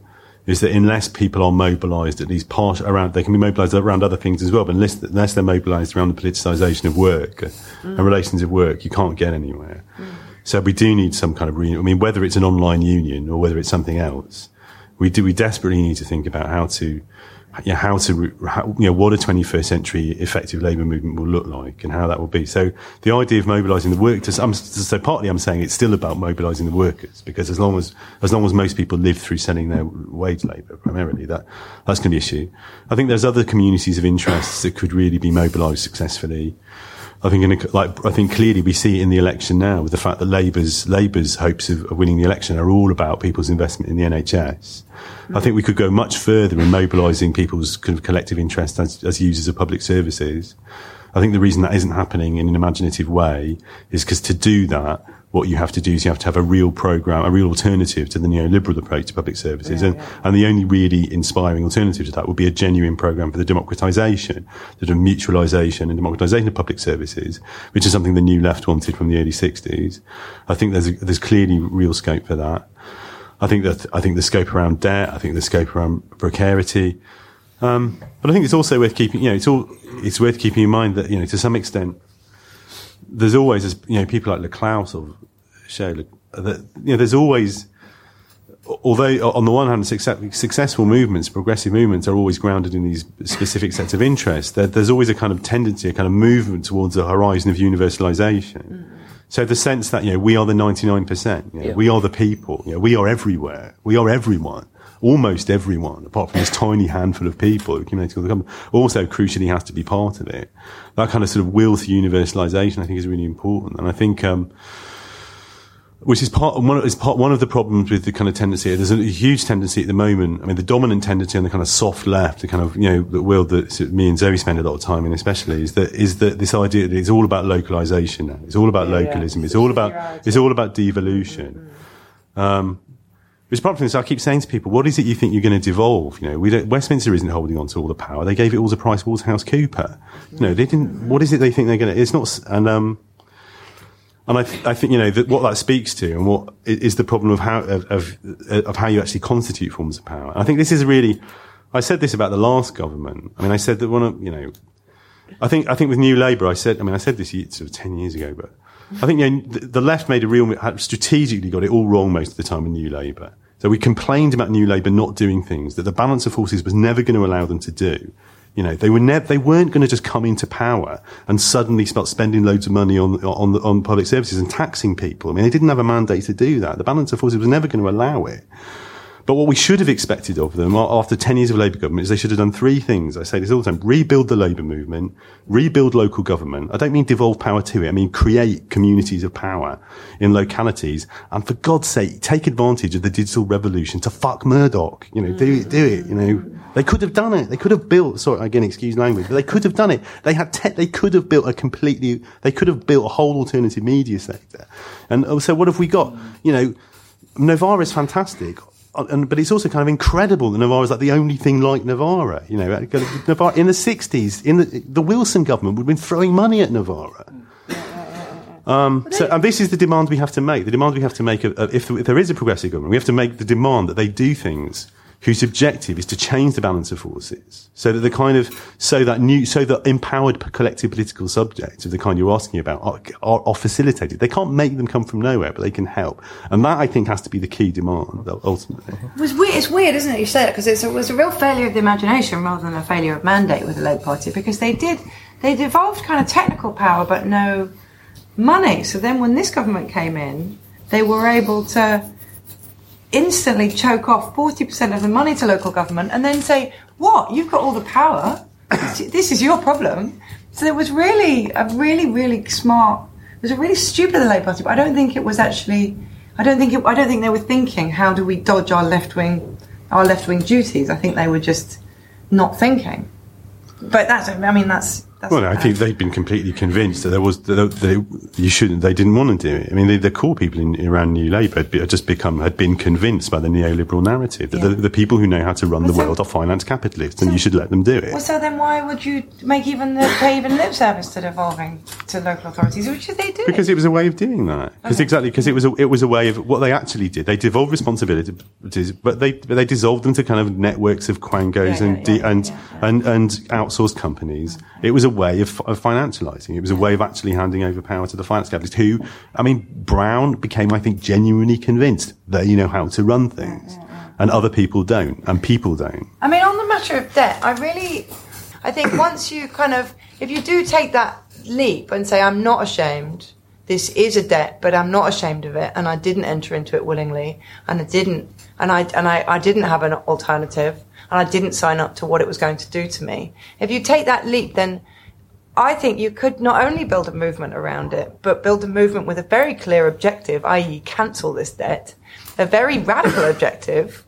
is that unless people are mobilised at least part around, they can be mobilised around other things as well, but unless, unless they're mobilised around the politicisation of work mm. and relations of work, you can't get anywhere. Mm. So we do need some kind of, re- I mean, whether it's an online union or whether it's something else, we do, we desperately need to think about how to, you know, how to, how, you know, what a 21st century effective labour movement will look like and how that will be. So the idea of mobilising the work, to, I'm, so partly I'm saying it's still about mobilising the workers because as long as, as long as most people live through selling their wage labour primarily, that, that's going to be an issue. I think there's other communities of interests that could really be mobilised successfully. I think, in a, like, I think clearly we see it in the election now with the fact that Labour's, Labour's hopes of, winning the election are all about people's investment in the NHS. I think we could go much further in mobilising people's kind of collective interest as, as users of public services. I think the reason that isn't happening in an imaginative way is because to do that, what you have to do is you have to have a real program, a real alternative to the neoliberal approach to public services. and, and the only really inspiring alternative to that would be a genuine program for the democratisation, the mutualization and democratisation of public services, which is something the new left wanted from the early 60s. I think there's, a, there's clearly real scope for that. I think that, I think the scope around debt, I think the scope around precarity. Um, but I think it's also worth keeping, you know, it's all, it's worth keeping in mind that, you know, to some extent, there's always, you know, people like Laclau or that, you know, there's always, although on the one hand, success, successful movements, progressive movements are always grounded in these specific sets of interests, there, there's always a kind of tendency, a kind of movement towards a horizon of universalization. Mm. So the sense that, you know, we are the 99%, you know, Yeah. we are the people, you know, we are everywhere, we are everyone. Almost everyone, apart from this tiny handful of people who accumulate all the company, also crucially has to be part of it. That kind of sort of will to universalization, I think, is really important. And I think, um, which is part one is part one of the problems with the kind of tendency. There's a huge tendency at the moment. I mean, the dominant tendency on the kind of soft left, the kind of you know the world that me and Zoe spend a lot of time in, especially, is that is that this idea that it's all about localization now. It's all about localism. It's all about it's all about devolution. Um, apart from this, I keep saying to people, what is it you think you're going to devolve? You know, we don't, Westminster isn't holding on to all the power. They gave it all to Price Waterhouse Cooper. You know, they didn't, what is it they think they're going to, it's not, and, um, and I, th- I think, you know, that what that speaks to and what is the problem of how, of, of, of how you actually constitute forms of power. I think this is really, I said this about the last government. I mean, I said that one of, you know, I think, I think with New Labour, I said, I mean, I said this sort of 10 years ago, but I think, you know, the, the left made a real, strategically got it all wrong most of the time with New Labour. So we complained about New Labour not doing things that the balance of forces was never going to allow them to do. You know, they were never, they weren't going to just come into power and suddenly start spending loads of money on, on, on public services and taxing people. I mean, they didn't have a mandate to do that. The balance of forces was never going to allow it. But what we should have expected of them after 10 years of Labour government is they should have done three things. I say this all the time. Rebuild the Labour movement, rebuild local government. I don't mean devolve power to it. I mean create communities of power in localities. And for God's sake, take advantage of the digital revolution to fuck Murdoch. You know, do it, do it, you know. They could have done it. They could have built, sorry, again, excuse language, but they could have done it. They had, te- they could have built a completely, they could have built a whole alternative media sector. And oh, so what have we got? You know, Novara is fantastic and, but it's also kind of incredible that Novara is like the only thing like Novara. You know, Novara, in the 60s, in the, the Wilson government would have been throwing money at Novara. Um, so, and this is the demand we have to make. The demand we have to make, of, of, if, if there is a progressive government, we have to make the demand that they do things whose objective is to change the balance of forces so that the kind of so that new so that empowered collective political subjects of the kind you're asking about are, are, are, facilitated. They can't make them come from nowhere but they can help. And that i think has to be the key demand ultimately. It was weird, it's weird isn't it you say that because it was a real failure of the imagination rather than a failure of mandate with the labour party because they did they devolved kind of technical power but no money. So then when this government came in they were able to instantly choke off 40% of the money to local government and then say, What? You've got all the power. (coughs) this is your problem. So it was really a really, really smart, it was a really stupid the Labour Party, but I don't think it was actually, I don't think it, I don't think they were thinking, how do we dodge our left wing, our left wing duties? I think they were just not thinking. But that's, I mean, that's, that's well, I think they've been completely convinced that there was that they, you shouldn't. They didn't want to do it. I mean, the, the core people in, around New Labour had, had, just become had been convinced by the neoliberal narrative that yeah. the, the, people who know how to run well, the so, world are finance capitalists, so, and you should let them do it. Well, so then why would you make even the, pay even lip service to devolving to local authorities? What should they do? Because it was a way of doing that. Because okay. exactly because it was a, it was a way of what they actually did. They devolved responsibilities, but they they dissolved them to kind of networks of quangos yeah, and, yeah, and, and and outsourced companies. It was a way of, of financialising. It was a way of actually handing over power to the finance capitalists who, I mean, Brown became, I think, genuinely convinced that you know how to run things and other people don't and people don't. I mean, on the matter of debt, I really, I think once you kind of, if you do take that leap and say, I'm not ashamed, this is a debt, but I'm not ashamed of it, and I didn't enter into it willingly, and I didn't, and I, and I, I didn't have an alternative, and I didn't sign up to what it was going to do to me. If you take that leap, then I think you could not only build a movement around it, but build a movement with a very clear objective, i.e., cancel this debt, a very radical objective,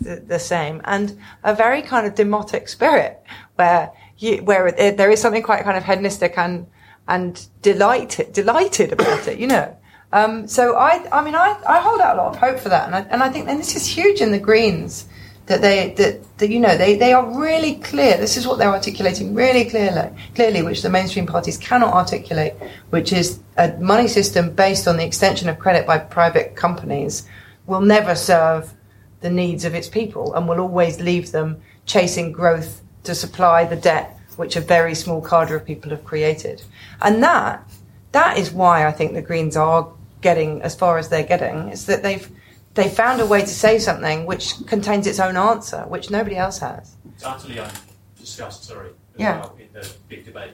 the, the, same, and a very kind of demotic spirit, where you, where it, there is something quite kind of hedonistic and and delighted delighted about it, you know. Um, so I, I mean, I, I hold out a lot of hope for that, and I, and I think, and this is huge in the Greens that they that, that you know they, they are really clear. This is what they're articulating really clearly, clearly, which the mainstream parties cannot articulate, which is a money system based on the extension of credit by private companies will never serve the needs of its people and will always leave them chasing growth to supply the debt which a very small cadre of people have created. And that that is why I think the Greens are getting as far as they're getting, is that they've they found a way to say something which contains its own answer, which nobody else has. It's utterly undiscussed, sorry, yeah. Well in the big debate.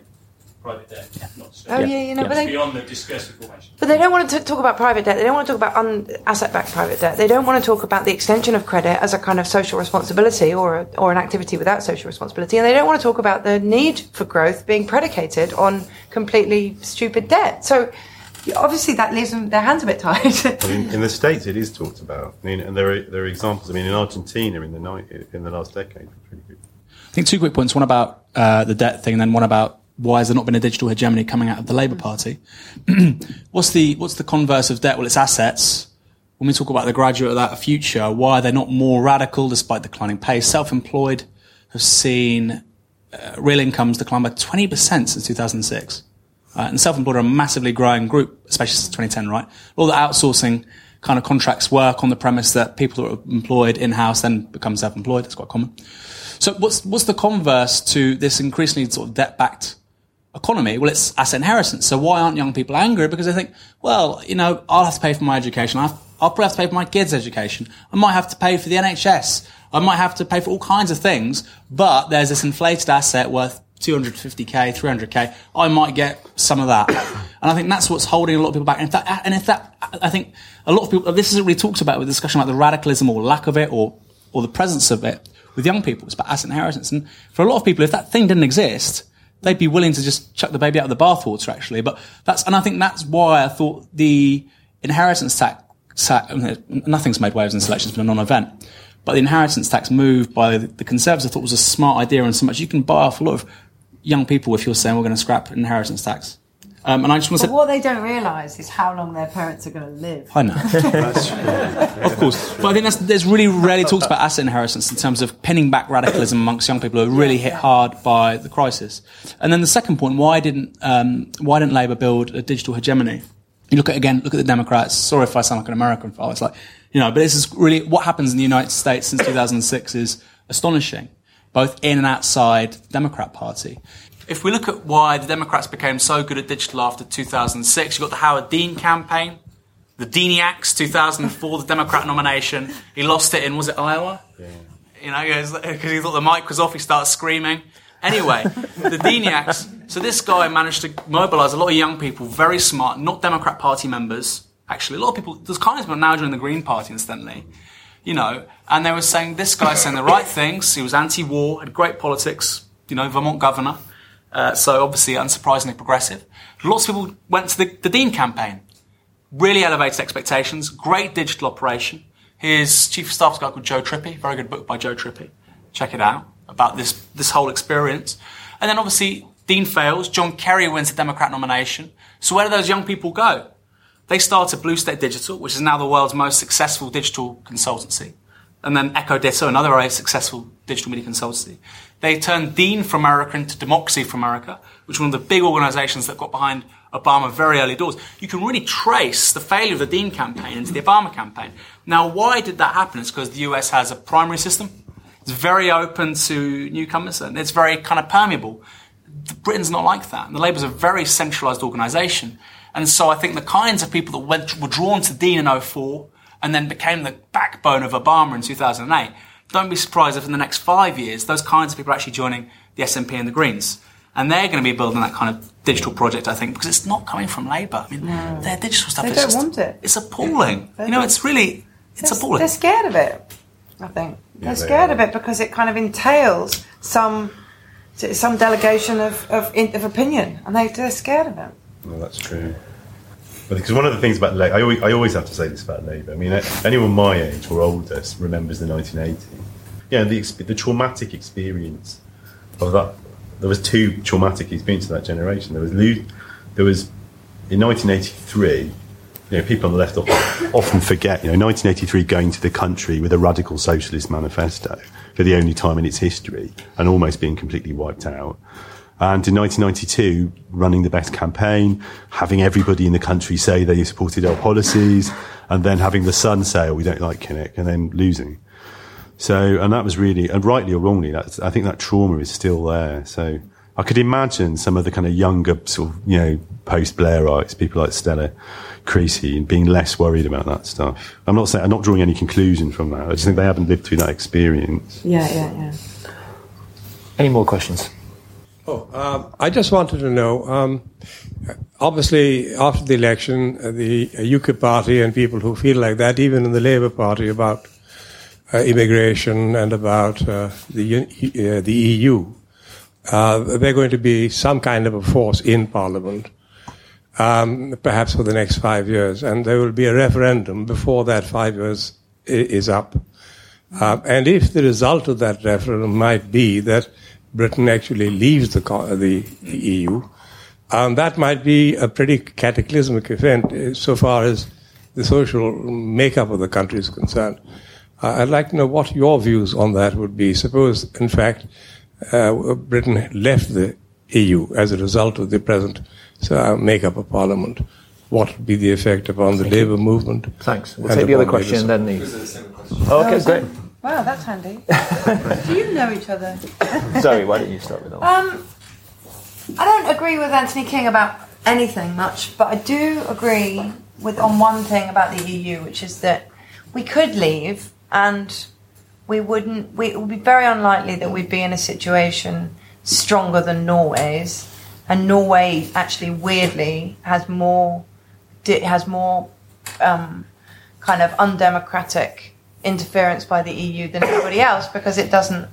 Private debt, yeah. not Oh yeah, you know, yeah. but they, beyond the discursive formation. But they don't want to talk about private debt. They don't want to talk about un- asset-backed private debt. They don't want to talk about the extension of credit as a kind of social responsibility or a, or an activity without social responsibility. And they don't want to talk about the need for growth being predicated on completely stupid debt. So obviously that leaves them their hands a bit tied. I mean, in the states, it is talked about. I mean, and there are there are examples. I mean, in Argentina, in the night, in the last decade, pretty good. I think two quick points. One about uh, the debt thing, and then one about why has there not been a digital hegemony coming out of the Labour Party? (clears throat) what's the what's the converse of debt? Well, it's assets. When we talk about the graduate without a future, why are they not more radical despite declining pay? Self-employed have seen uh, real incomes decline by 20% since 2006. Uh, and self-employed are a massively growing group, especially since 2010, right? All the outsourcing kind of contracts work on the premise that people who are employed in-house then become self-employed. That's quite common. So what's, what's the converse to this increasingly sort of debt-backed economy? Well, it's asset inheritance. So why aren't young people angry? Because they think, well, you know, I'll have to pay for my education. I have, I'll probably have to pay for my kids' education. I might have to pay for the NHS. I might have to pay for all kinds of things, but there's this inflated asset worth 250k, 300k. I might get some of that. (coughs) And I think that's what's holding a lot of people back. And if that, and if that, I think a lot of people, this isn't really talked about with discussion about the radicalism or lack of it or, or the presence of it with young people. It's about asset inheritance. And for a lot of people, if that thing didn't exist, they'd be willing to just chuck the baby out of the bathwater, actually. But that's, and I think that's why I thought the inheritance tax, tax nothing's made waves in selection, it's been a non-event. But the inheritance tax move by the Conservatives I thought was a smart idea and so much you can buy off a lot of young people if you're saying we're going to scrap inheritance tax. Um, and I just want to say, what they don't realise is how long their parents are going to live. I know, (laughs) of course, but I think that's, there's really rarely talked about asset inheritance in terms of pinning back radicalism amongst young people who are really hit hard by the crisis. And then the second point: why didn't um, why didn't Labour build a digital hegemony? You look at again, look at the Democrats. Sorry if I sound like an American fellow. It's like you know, but this is really what happens in the United States since 2006 is astonishing, both in and outside the Democrat Party. If we look at why the Democrats became so good at digital after 2006, you've got the Howard Dean campaign, the Deaniacs 2004, the Democrat nomination. He lost it in, was it Iowa? Yeah. You know, because he thought the mic was off, he started screaming. Anyway, the Deaniacs. So this guy managed to mobilise a lot of young people, very smart, not Democrat Party members. Actually, a lot of people. There's kind of now joining the Green Party, incidentally. You know, and they were saying this guy's saying the right things. He was anti-war, had great politics. You know, Vermont governor. Uh, so obviously, unsurprisingly progressive. Lots of people went to the, the Dean campaign. Really elevated expectations. Great digital operation. His chief of staff is a guy called Joe Trippi. Very good book by Joe Trippi. Check it out about this this whole experience. And then obviously Dean fails. John Kerry wins the Democrat nomination. So where do those young people go? They started Blue State Digital, which is now the world's most successful digital consultancy. And then EchoDitto, another very successful digital media consultancy. They turned Dean for America into Democracy for America, which is one of the big organizations that got behind Obama very early doors. You can really trace the failure of the Dean campaign into the Obama campaign. Now, why did that happen? It's because the US has a primary system. It's very open to newcomers and it's very kind of permeable. Britain's not like that. And the Labour's a very centralised organisation. And so I think the kinds of people that went, were drawn to Dean in 04 and then became the backbone of Obama in 2008, don't be surprised if in the next five years, those kinds of people are actually joining the SNP and the Greens. And they're going to be building that kind of digital project, I think, because it's not coming from Labour. I mean, their digital stuff They is don't just, want it. It's appalling. They You know, don't. it's really, it's They're, appalling. they're scared of it. I think they're scared are. of it because it kind of entails some some delegation of of, of opinion, and they, they're scared of it. Well, that's true. Because one of the things about Labour, I always, I always have to say this about Labour. I mean, anyone my age or older remembers the 1980. Yeah, the, the traumatic experience of that. There was two traumatic experiences of that generation. There was there was in 1983. You know, people on the left often, often forget. You know, 1983 going to the country with a radical socialist manifesto for the only time in its history, and almost being completely wiped out. And in 1992, running the best campaign, having everybody in the country say they supported our policies, and then having the Sun say, oh, we don't like Kinnock, and then losing. So, and that was really, and rightly or wrongly, that's, I think that trauma is still there. So I could imagine some of the kind of younger sort of, you know, post-Blairites, people like Stella Creasy, being less worried about that stuff. I'm not saying, I'm not drawing any conclusion from that. I just think they haven't lived through that experience. Yeah, yeah, yeah. Any more questions? Oh, um, I just wanted to know. Um, obviously, after the election, uh, the uh, UKIP party and people who feel like that, even in the Labour Party, about uh, immigration and about uh, the uh, the EU, uh, they're going to be some kind of a force in Parliament, um, perhaps for the next five years, and there will be a referendum before that five years is up. And if the result of that referendum might be that Britain actually leaves the, the, the EU, um, that might be a pretty cataclysmic event uh, so far as the social makeup of the country is concerned. Uh, I'd like to know what your views on that would be. Suppose, in fact, uh, Britain left the EU as a result of the present uh, makeup of Parliament. What would be the effect upon the labour movement? Thanks. We'll take the other upon Labour question, then society? the. Okay, great. Wow, that's handy. (laughs) Do you know each other? Zoe, why don't you start with that? Um, I don't agree with Anthony King about anything much, but I do agree with on one thing about the EU, which is that we could leave and we wouldn't. We, it would be very unlikely that we'd be in a situation stronger than Norway's, and Norway actually weirdly has more has more um, kind of undemocratic interference by the EU than everybody else because it doesn't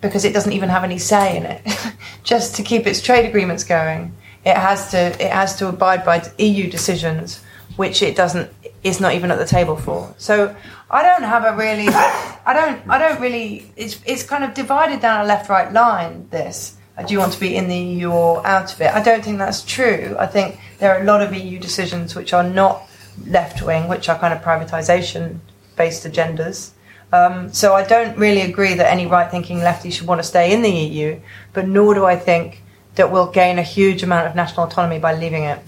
because it doesn't even have any say in it. (laughs) Just to keep its trade agreements going, it has to it has to abide by EU decisions, which it doesn't is not even at the table for. So I don't have a really I don't I don't really it's it's kind of divided down a left right line. This uh, do you want to be in the EU or out of it? I don't think that's true. I think there are a lot of EU decisions which are not left wing, which are kind of privatisation based agendas. Um, so I don't really agree that any right thinking lefty should want to stay in the EU, but nor do I think that we'll gain a huge amount of national autonomy by leaving it.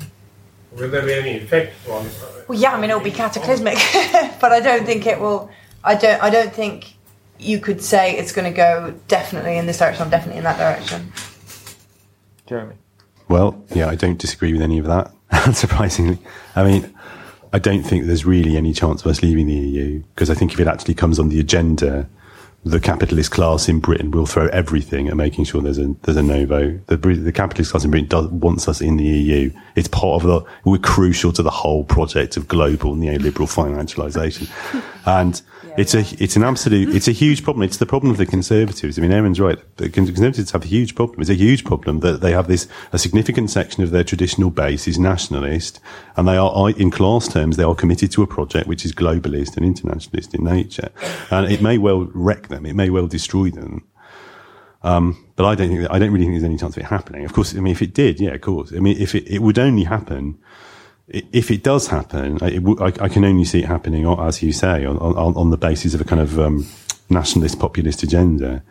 Will there be any effect on? Well, yeah, I mean it'll be cataclysmic, (laughs) but I don't think it will. I don't. I don't think you could say it's going to go definitely in this direction or definitely in that direction. Jeremy. Well, yeah, I don't disagree with any of that. (laughs) Surprisingly, I mean, I don't think there's really any chance of us leaving the EU because I think if it actually comes on the agenda, the capitalist class in Britain will throw everything at making sure there's a there's a no vote. The, the capitalist class in Britain does, wants us in the EU. It's part of the we're crucial to the whole project of global neoliberal financialisation, (laughs) and it's a it's an absolute it's a huge problem. It's the problem of the conservatives. I mean, Aaron's right. The conservatives have a huge problem. It's a huge problem that they have this a significant section of their traditional base is nationalist, and they are in class terms they are committed to a project which is globalist and internationalist in nature, and it may well wreck them. It may well destroy them. Um, but I don't think I don't really think there's any chance of it happening. Of course, I mean, if it did, yeah, of course. I mean, if it, it would only happen if it does happen, I, I, can only see it happening, as you say, on, on, on the basis of a kind of um, nationalist populist agenda,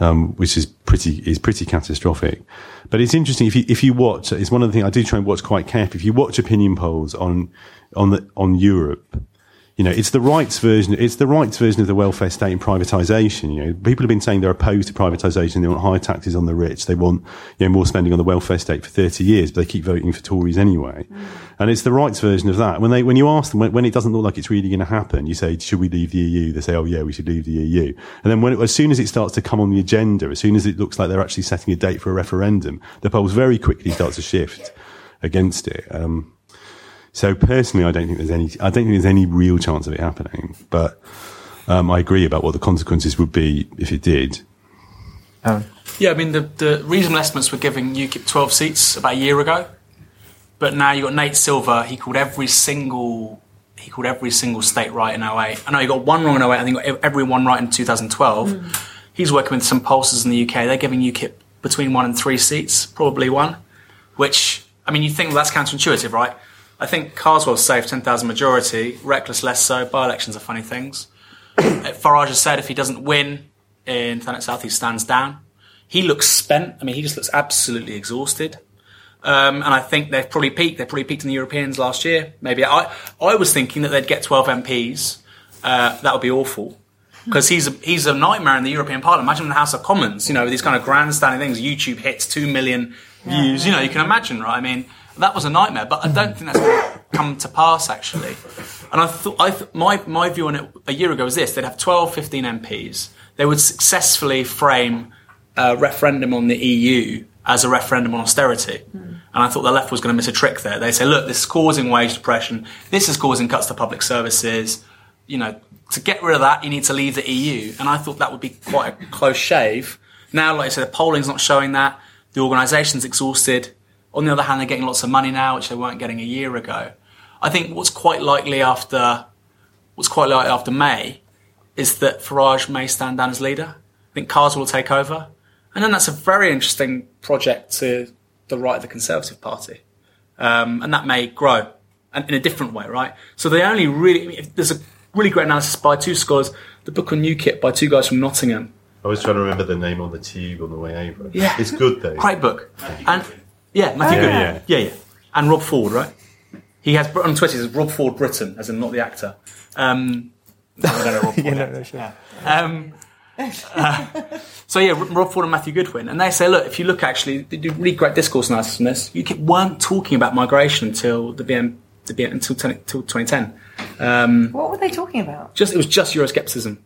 um, which is pretty is pretty catastrophic. But it's interesting if you if you watch. It's one of the things I do try and watch quite carefully. If you watch opinion polls on on the on Europe, you know, it's the rights version. It's the rights version of the welfare state and privatisation. You know, people have been saying they're opposed to privatisation. They want higher taxes on the rich. They want you know more spending on the welfare state for thirty years, but they keep voting for Tories anyway. Mm. And it's the rights version of that. When they when you ask them when, when it doesn't look like it's really going to happen, you say, "Should we leave the EU?" They say, "Oh yeah, we should leave the EU." And then when it, as soon as it starts to come on the agenda, as soon as it looks like they're actually setting a date for a referendum, the polls very quickly start to shift against it. Um, so personally, I don't think there's any. I don't think there's any real chance of it happening. But um, I agree about what the consequences would be if it did. Um. Yeah, I mean the the reasonable estimates were giving UKIP 12 seats about a year ago, but now you've got Nate Silver. He called every single he called every single state right in 08. I know he got one wrong in 08. I think got every one right in 2012. Mm. He's working with some pollsters in the UK. They're giving UKIP between one and three seats, probably one. Which I mean, you think well, that's counterintuitive, right? I think Carswell's safe, 10,000 majority. Reckless less so. By elections are funny things. Farage has said if he doesn't win in Thanet South, he stands down. He looks spent. I mean, he just looks absolutely exhausted. Um, and I think they've probably peaked. They probably peaked in the Europeans last year. Maybe I, I was thinking that they'd get 12 MPs. Uh, that would be awful because he's a, he's a nightmare in the European Parliament. Imagine in the House of Commons, you know, these kind of grandstanding things. YouTube hits two million views. You know, you can imagine, right? I mean, that was a nightmare. But I don't think that's going to come to pass actually. And I thought, I th- my my view on it a year ago was this: they'd have 12, 15 MPs. They would successfully frame a referendum on the EU as a referendum on austerity. Mm. And I thought the left was going to miss a trick there. They say, look, this is causing wage depression. This is causing cuts to public services. You know, to get rid of that, you need to leave the EU. And I thought that would be quite a close shave. Now, like I said, the polling's not showing that. The organisation's exhausted. On the other hand, they're getting lots of money now, which they weren't getting a year ago. I think what's quite likely after what's quite likely after May is that Farage may stand down as leader. I think Carswell will take over, and then that's a very interesting project to the right of the Conservative Party, um, and that may grow and in a different way, right? So they only really there's a really great analysis by two scholars, the book on UKIP by two guys from Nottingham. I was trying to remember the name on the tube on the way over. Yeah, it's good though. Great book, and yeah, Matthew oh, Goodwin. Yeah. yeah, yeah, and Rob Ford, right? He has on Twitter. He says Rob Ford Britain, as in not the actor. Um, (laughs) I don't know Rob (laughs) Ford. yeah, no, no, sure. Yeah. Um, uh, so yeah, Rob Ford and Matthew Goodwin, and they say, look, if you look actually, they do really great discourse analysis on this. You weren't talking about migration until the BNP to be until 10, until 2010. Um, What were they talking about? just it was just Euroscepticism.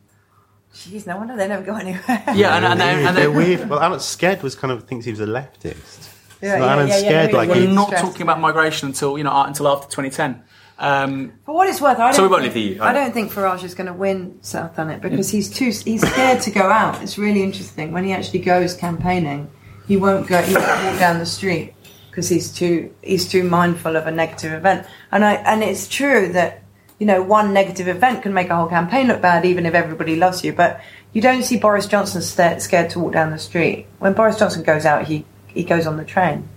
Jeez, no wonder they never go anywhere. Yeah, and, and, and, and They're weird. Well, Alan Sked was kind of thinks he was a leftist. Yeah, so yeah, Alan yeah, yeah, Sked, like we're not Stressed. talking about migration until you know uh, until after 2010. Um, For what it's worth, I don't. So we won't think, leave the EU, I I- don't think Farage is going to win South Thanet because he's too. He's scared to go out. It's really interesting when he actually goes campaigning. He won't go. He won't walk down the street because he's too. He's too mindful of a negative event. And I. And it's true that you know one negative event can make a whole campaign look bad, even if everybody loves you. But you don't see Boris Johnson scared to walk down the street. When Boris Johnson goes out, he he goes on the train.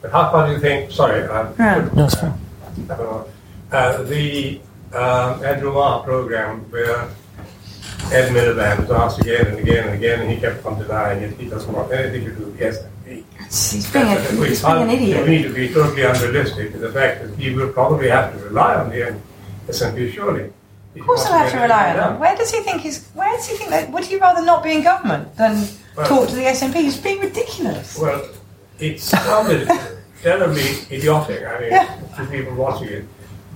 But how far do you think? Sorry, uh, Yeah. No, it's fine. uh, the um, Andrew Marr program where Ed Miliband was asked again and again and again, and he kept on denying it. He doesn't want anything to do with the SNP. He's being, a, We he's being an idiot. We need to be totally unrealistic to the fact that he will probably have to rely on the SNP, surely. Of course, he'll have to rely on them. Where does he think he's? Where does he think that? Would he rather not be in government than Well- talk to the SNP? He's being ridiculous. Well, it sounded terribly idiotic, I mean, Yeah. to people watching it,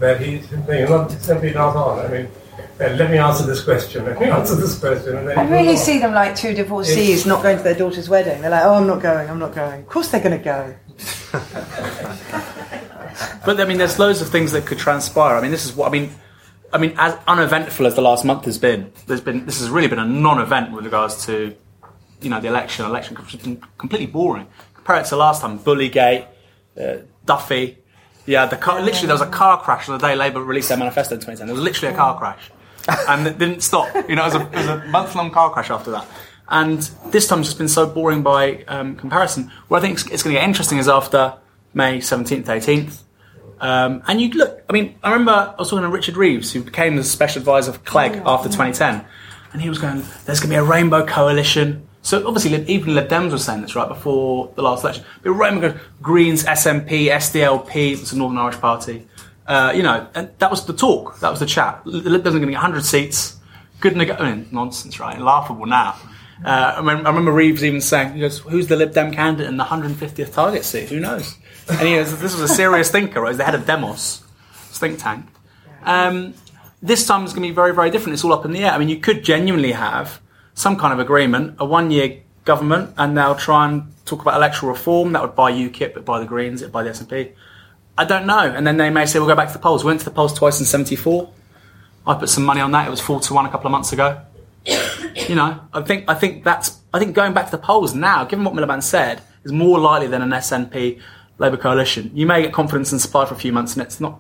that he you know, simply not on. I mean, uh, let me answer this question, let me (laughs) answer this question. And then I really see them like two divorcees not going to their daughter's wedding. They're like, "Oh, I'm not going. I'm not going." Of course, they're going to go. (laughs) But I mean, there's loads of things that could transpire. I mean, this is what I mean. I mean, as uneventful as the last month has been, there's been this has really been a non-event with regards to, you know, the election. Election has been completely boring. Compare it to last time, Bullygate, uh, Duffy. Yeah, the car, literally there was a car crash on the day Labour released their manifesto in 2010. There was literally a car crash, and it didn't stop. You know, it was a, it was a month-long car crash after that. And this time's just been so boring by um, comparison. What I think it's, it's going to get interesting is after May 17th, 18th. Um, and you look, I mean, I remember I was talking to Richard Reeves, who became the special advisor of Clegg after 2010, and he was going, there's going to be a rainbow coalition. So obviously, even Lib Dems were saying this right before the last election. But rainbow Greens, SNP, SDLP, it's a Northern Irish Party. Uh, you know, and that was the talk, that was the chat. The Lib Dems are going to get 100 seats. Good nego- I mean, nonsense, right? Laughable now. Uh, I, remember, I remember Reeves even saying, he goes, who's the Lib Dem candidate in the 150th target seat? Who knows? And he goes, this was a serious thinker, right? He's the head of Demos, think tank. Um, this time is going to be very, very different. It's all up in the air. I mean, you could genuinely have some kind of agreement, a one-year government, and they'll try and talk about electoral reform. That would buy UKIP, but buy the Greens, it buy the SNP. I don't know. And then they may say, we'll go back to the polls. We went to the polls twice in 74. I put some money on that. It was 4 to 1 a couple of months ago. you know, I think, I think that's, I think going back to the polls now, given what Miliband said, is more likely than an SNP Labour coalition. You may get confidence and supply for a few months and it's not,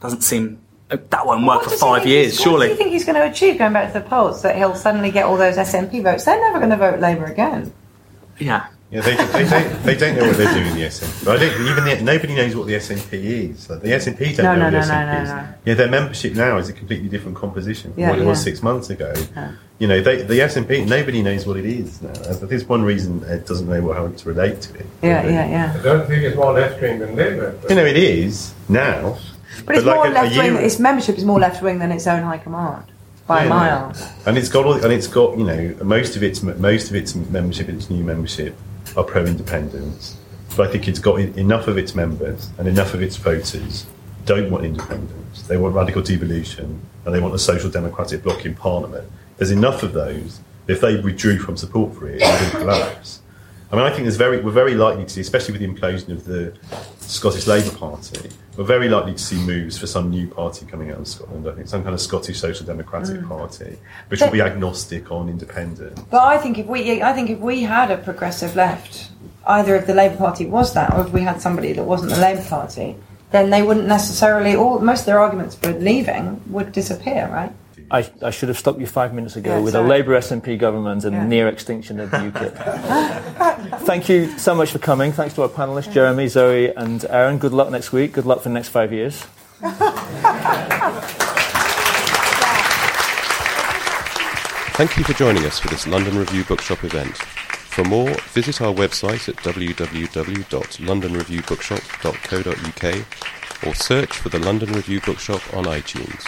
doesn't seem, that won't work for five years, he's- What do surely. you think he's going to achieve going back to the polls? That he'll suddenly get all those SNP votes? They're never going to vote Labour again. Yeah. Yeah, they, they, don't, they don't know what they're doing in the SNP. But I don't, even the, nobody knows what the SNP is. Like, the SNP don't No, know no, what the no, SNP no, is. no, no. Yeah, their membership now is a completely different composition from Yeah, what it was six months ago. You know, they, the SNP, nobody knows what it is now. There's one reason it doesn't know what, how to relate to it. Yeah, yeah, yeah. I don't think it's more left wing than Labour. You know, it is now. But it's like more a- a left wing. year- Its membership is more left wing than its own high command by Yeah. miles. and it's got all, and it's got you know most of its most of its membership, its new membership, are pro-independence. But I think it's got enough of its members and enough of its voters don't want independence. They want radical devolution and they want a social democratic bloc in parliament. There's enough of those. If they withdrew from support for it, it would collapse. I mean, I think there's very, we're very likely to see, especially with the implosion of the Scottish Labour Party, we're very likely to see moves for some new party coming out of Scotland. I think some kind of Scottish Social Democratic mm. Party, which will be agnostic on independence. But I think if we, I think if we had a progressive left, either if the Labour Party was that, or if we had somebody that wasn't the Labour Party, then they wouldn't necessarily. All most of their arguments for leaving would disappear, right? I, I should have stopped you five minutes ago Yeah, with sorry. a Labour SNP government and Yeah. near extinction of the (laughs) UKIP. Thank you so much for coming. Thanks to our panellists, Jeremy, Zoe, and Aaron. Good luck next week. Good luck for the next five years. Thank you for joining us for this London Review Bookshop event. For more, visit our website at www.londonreviewbookshop.co.uk or search for the London Review Bookshop on iTunes.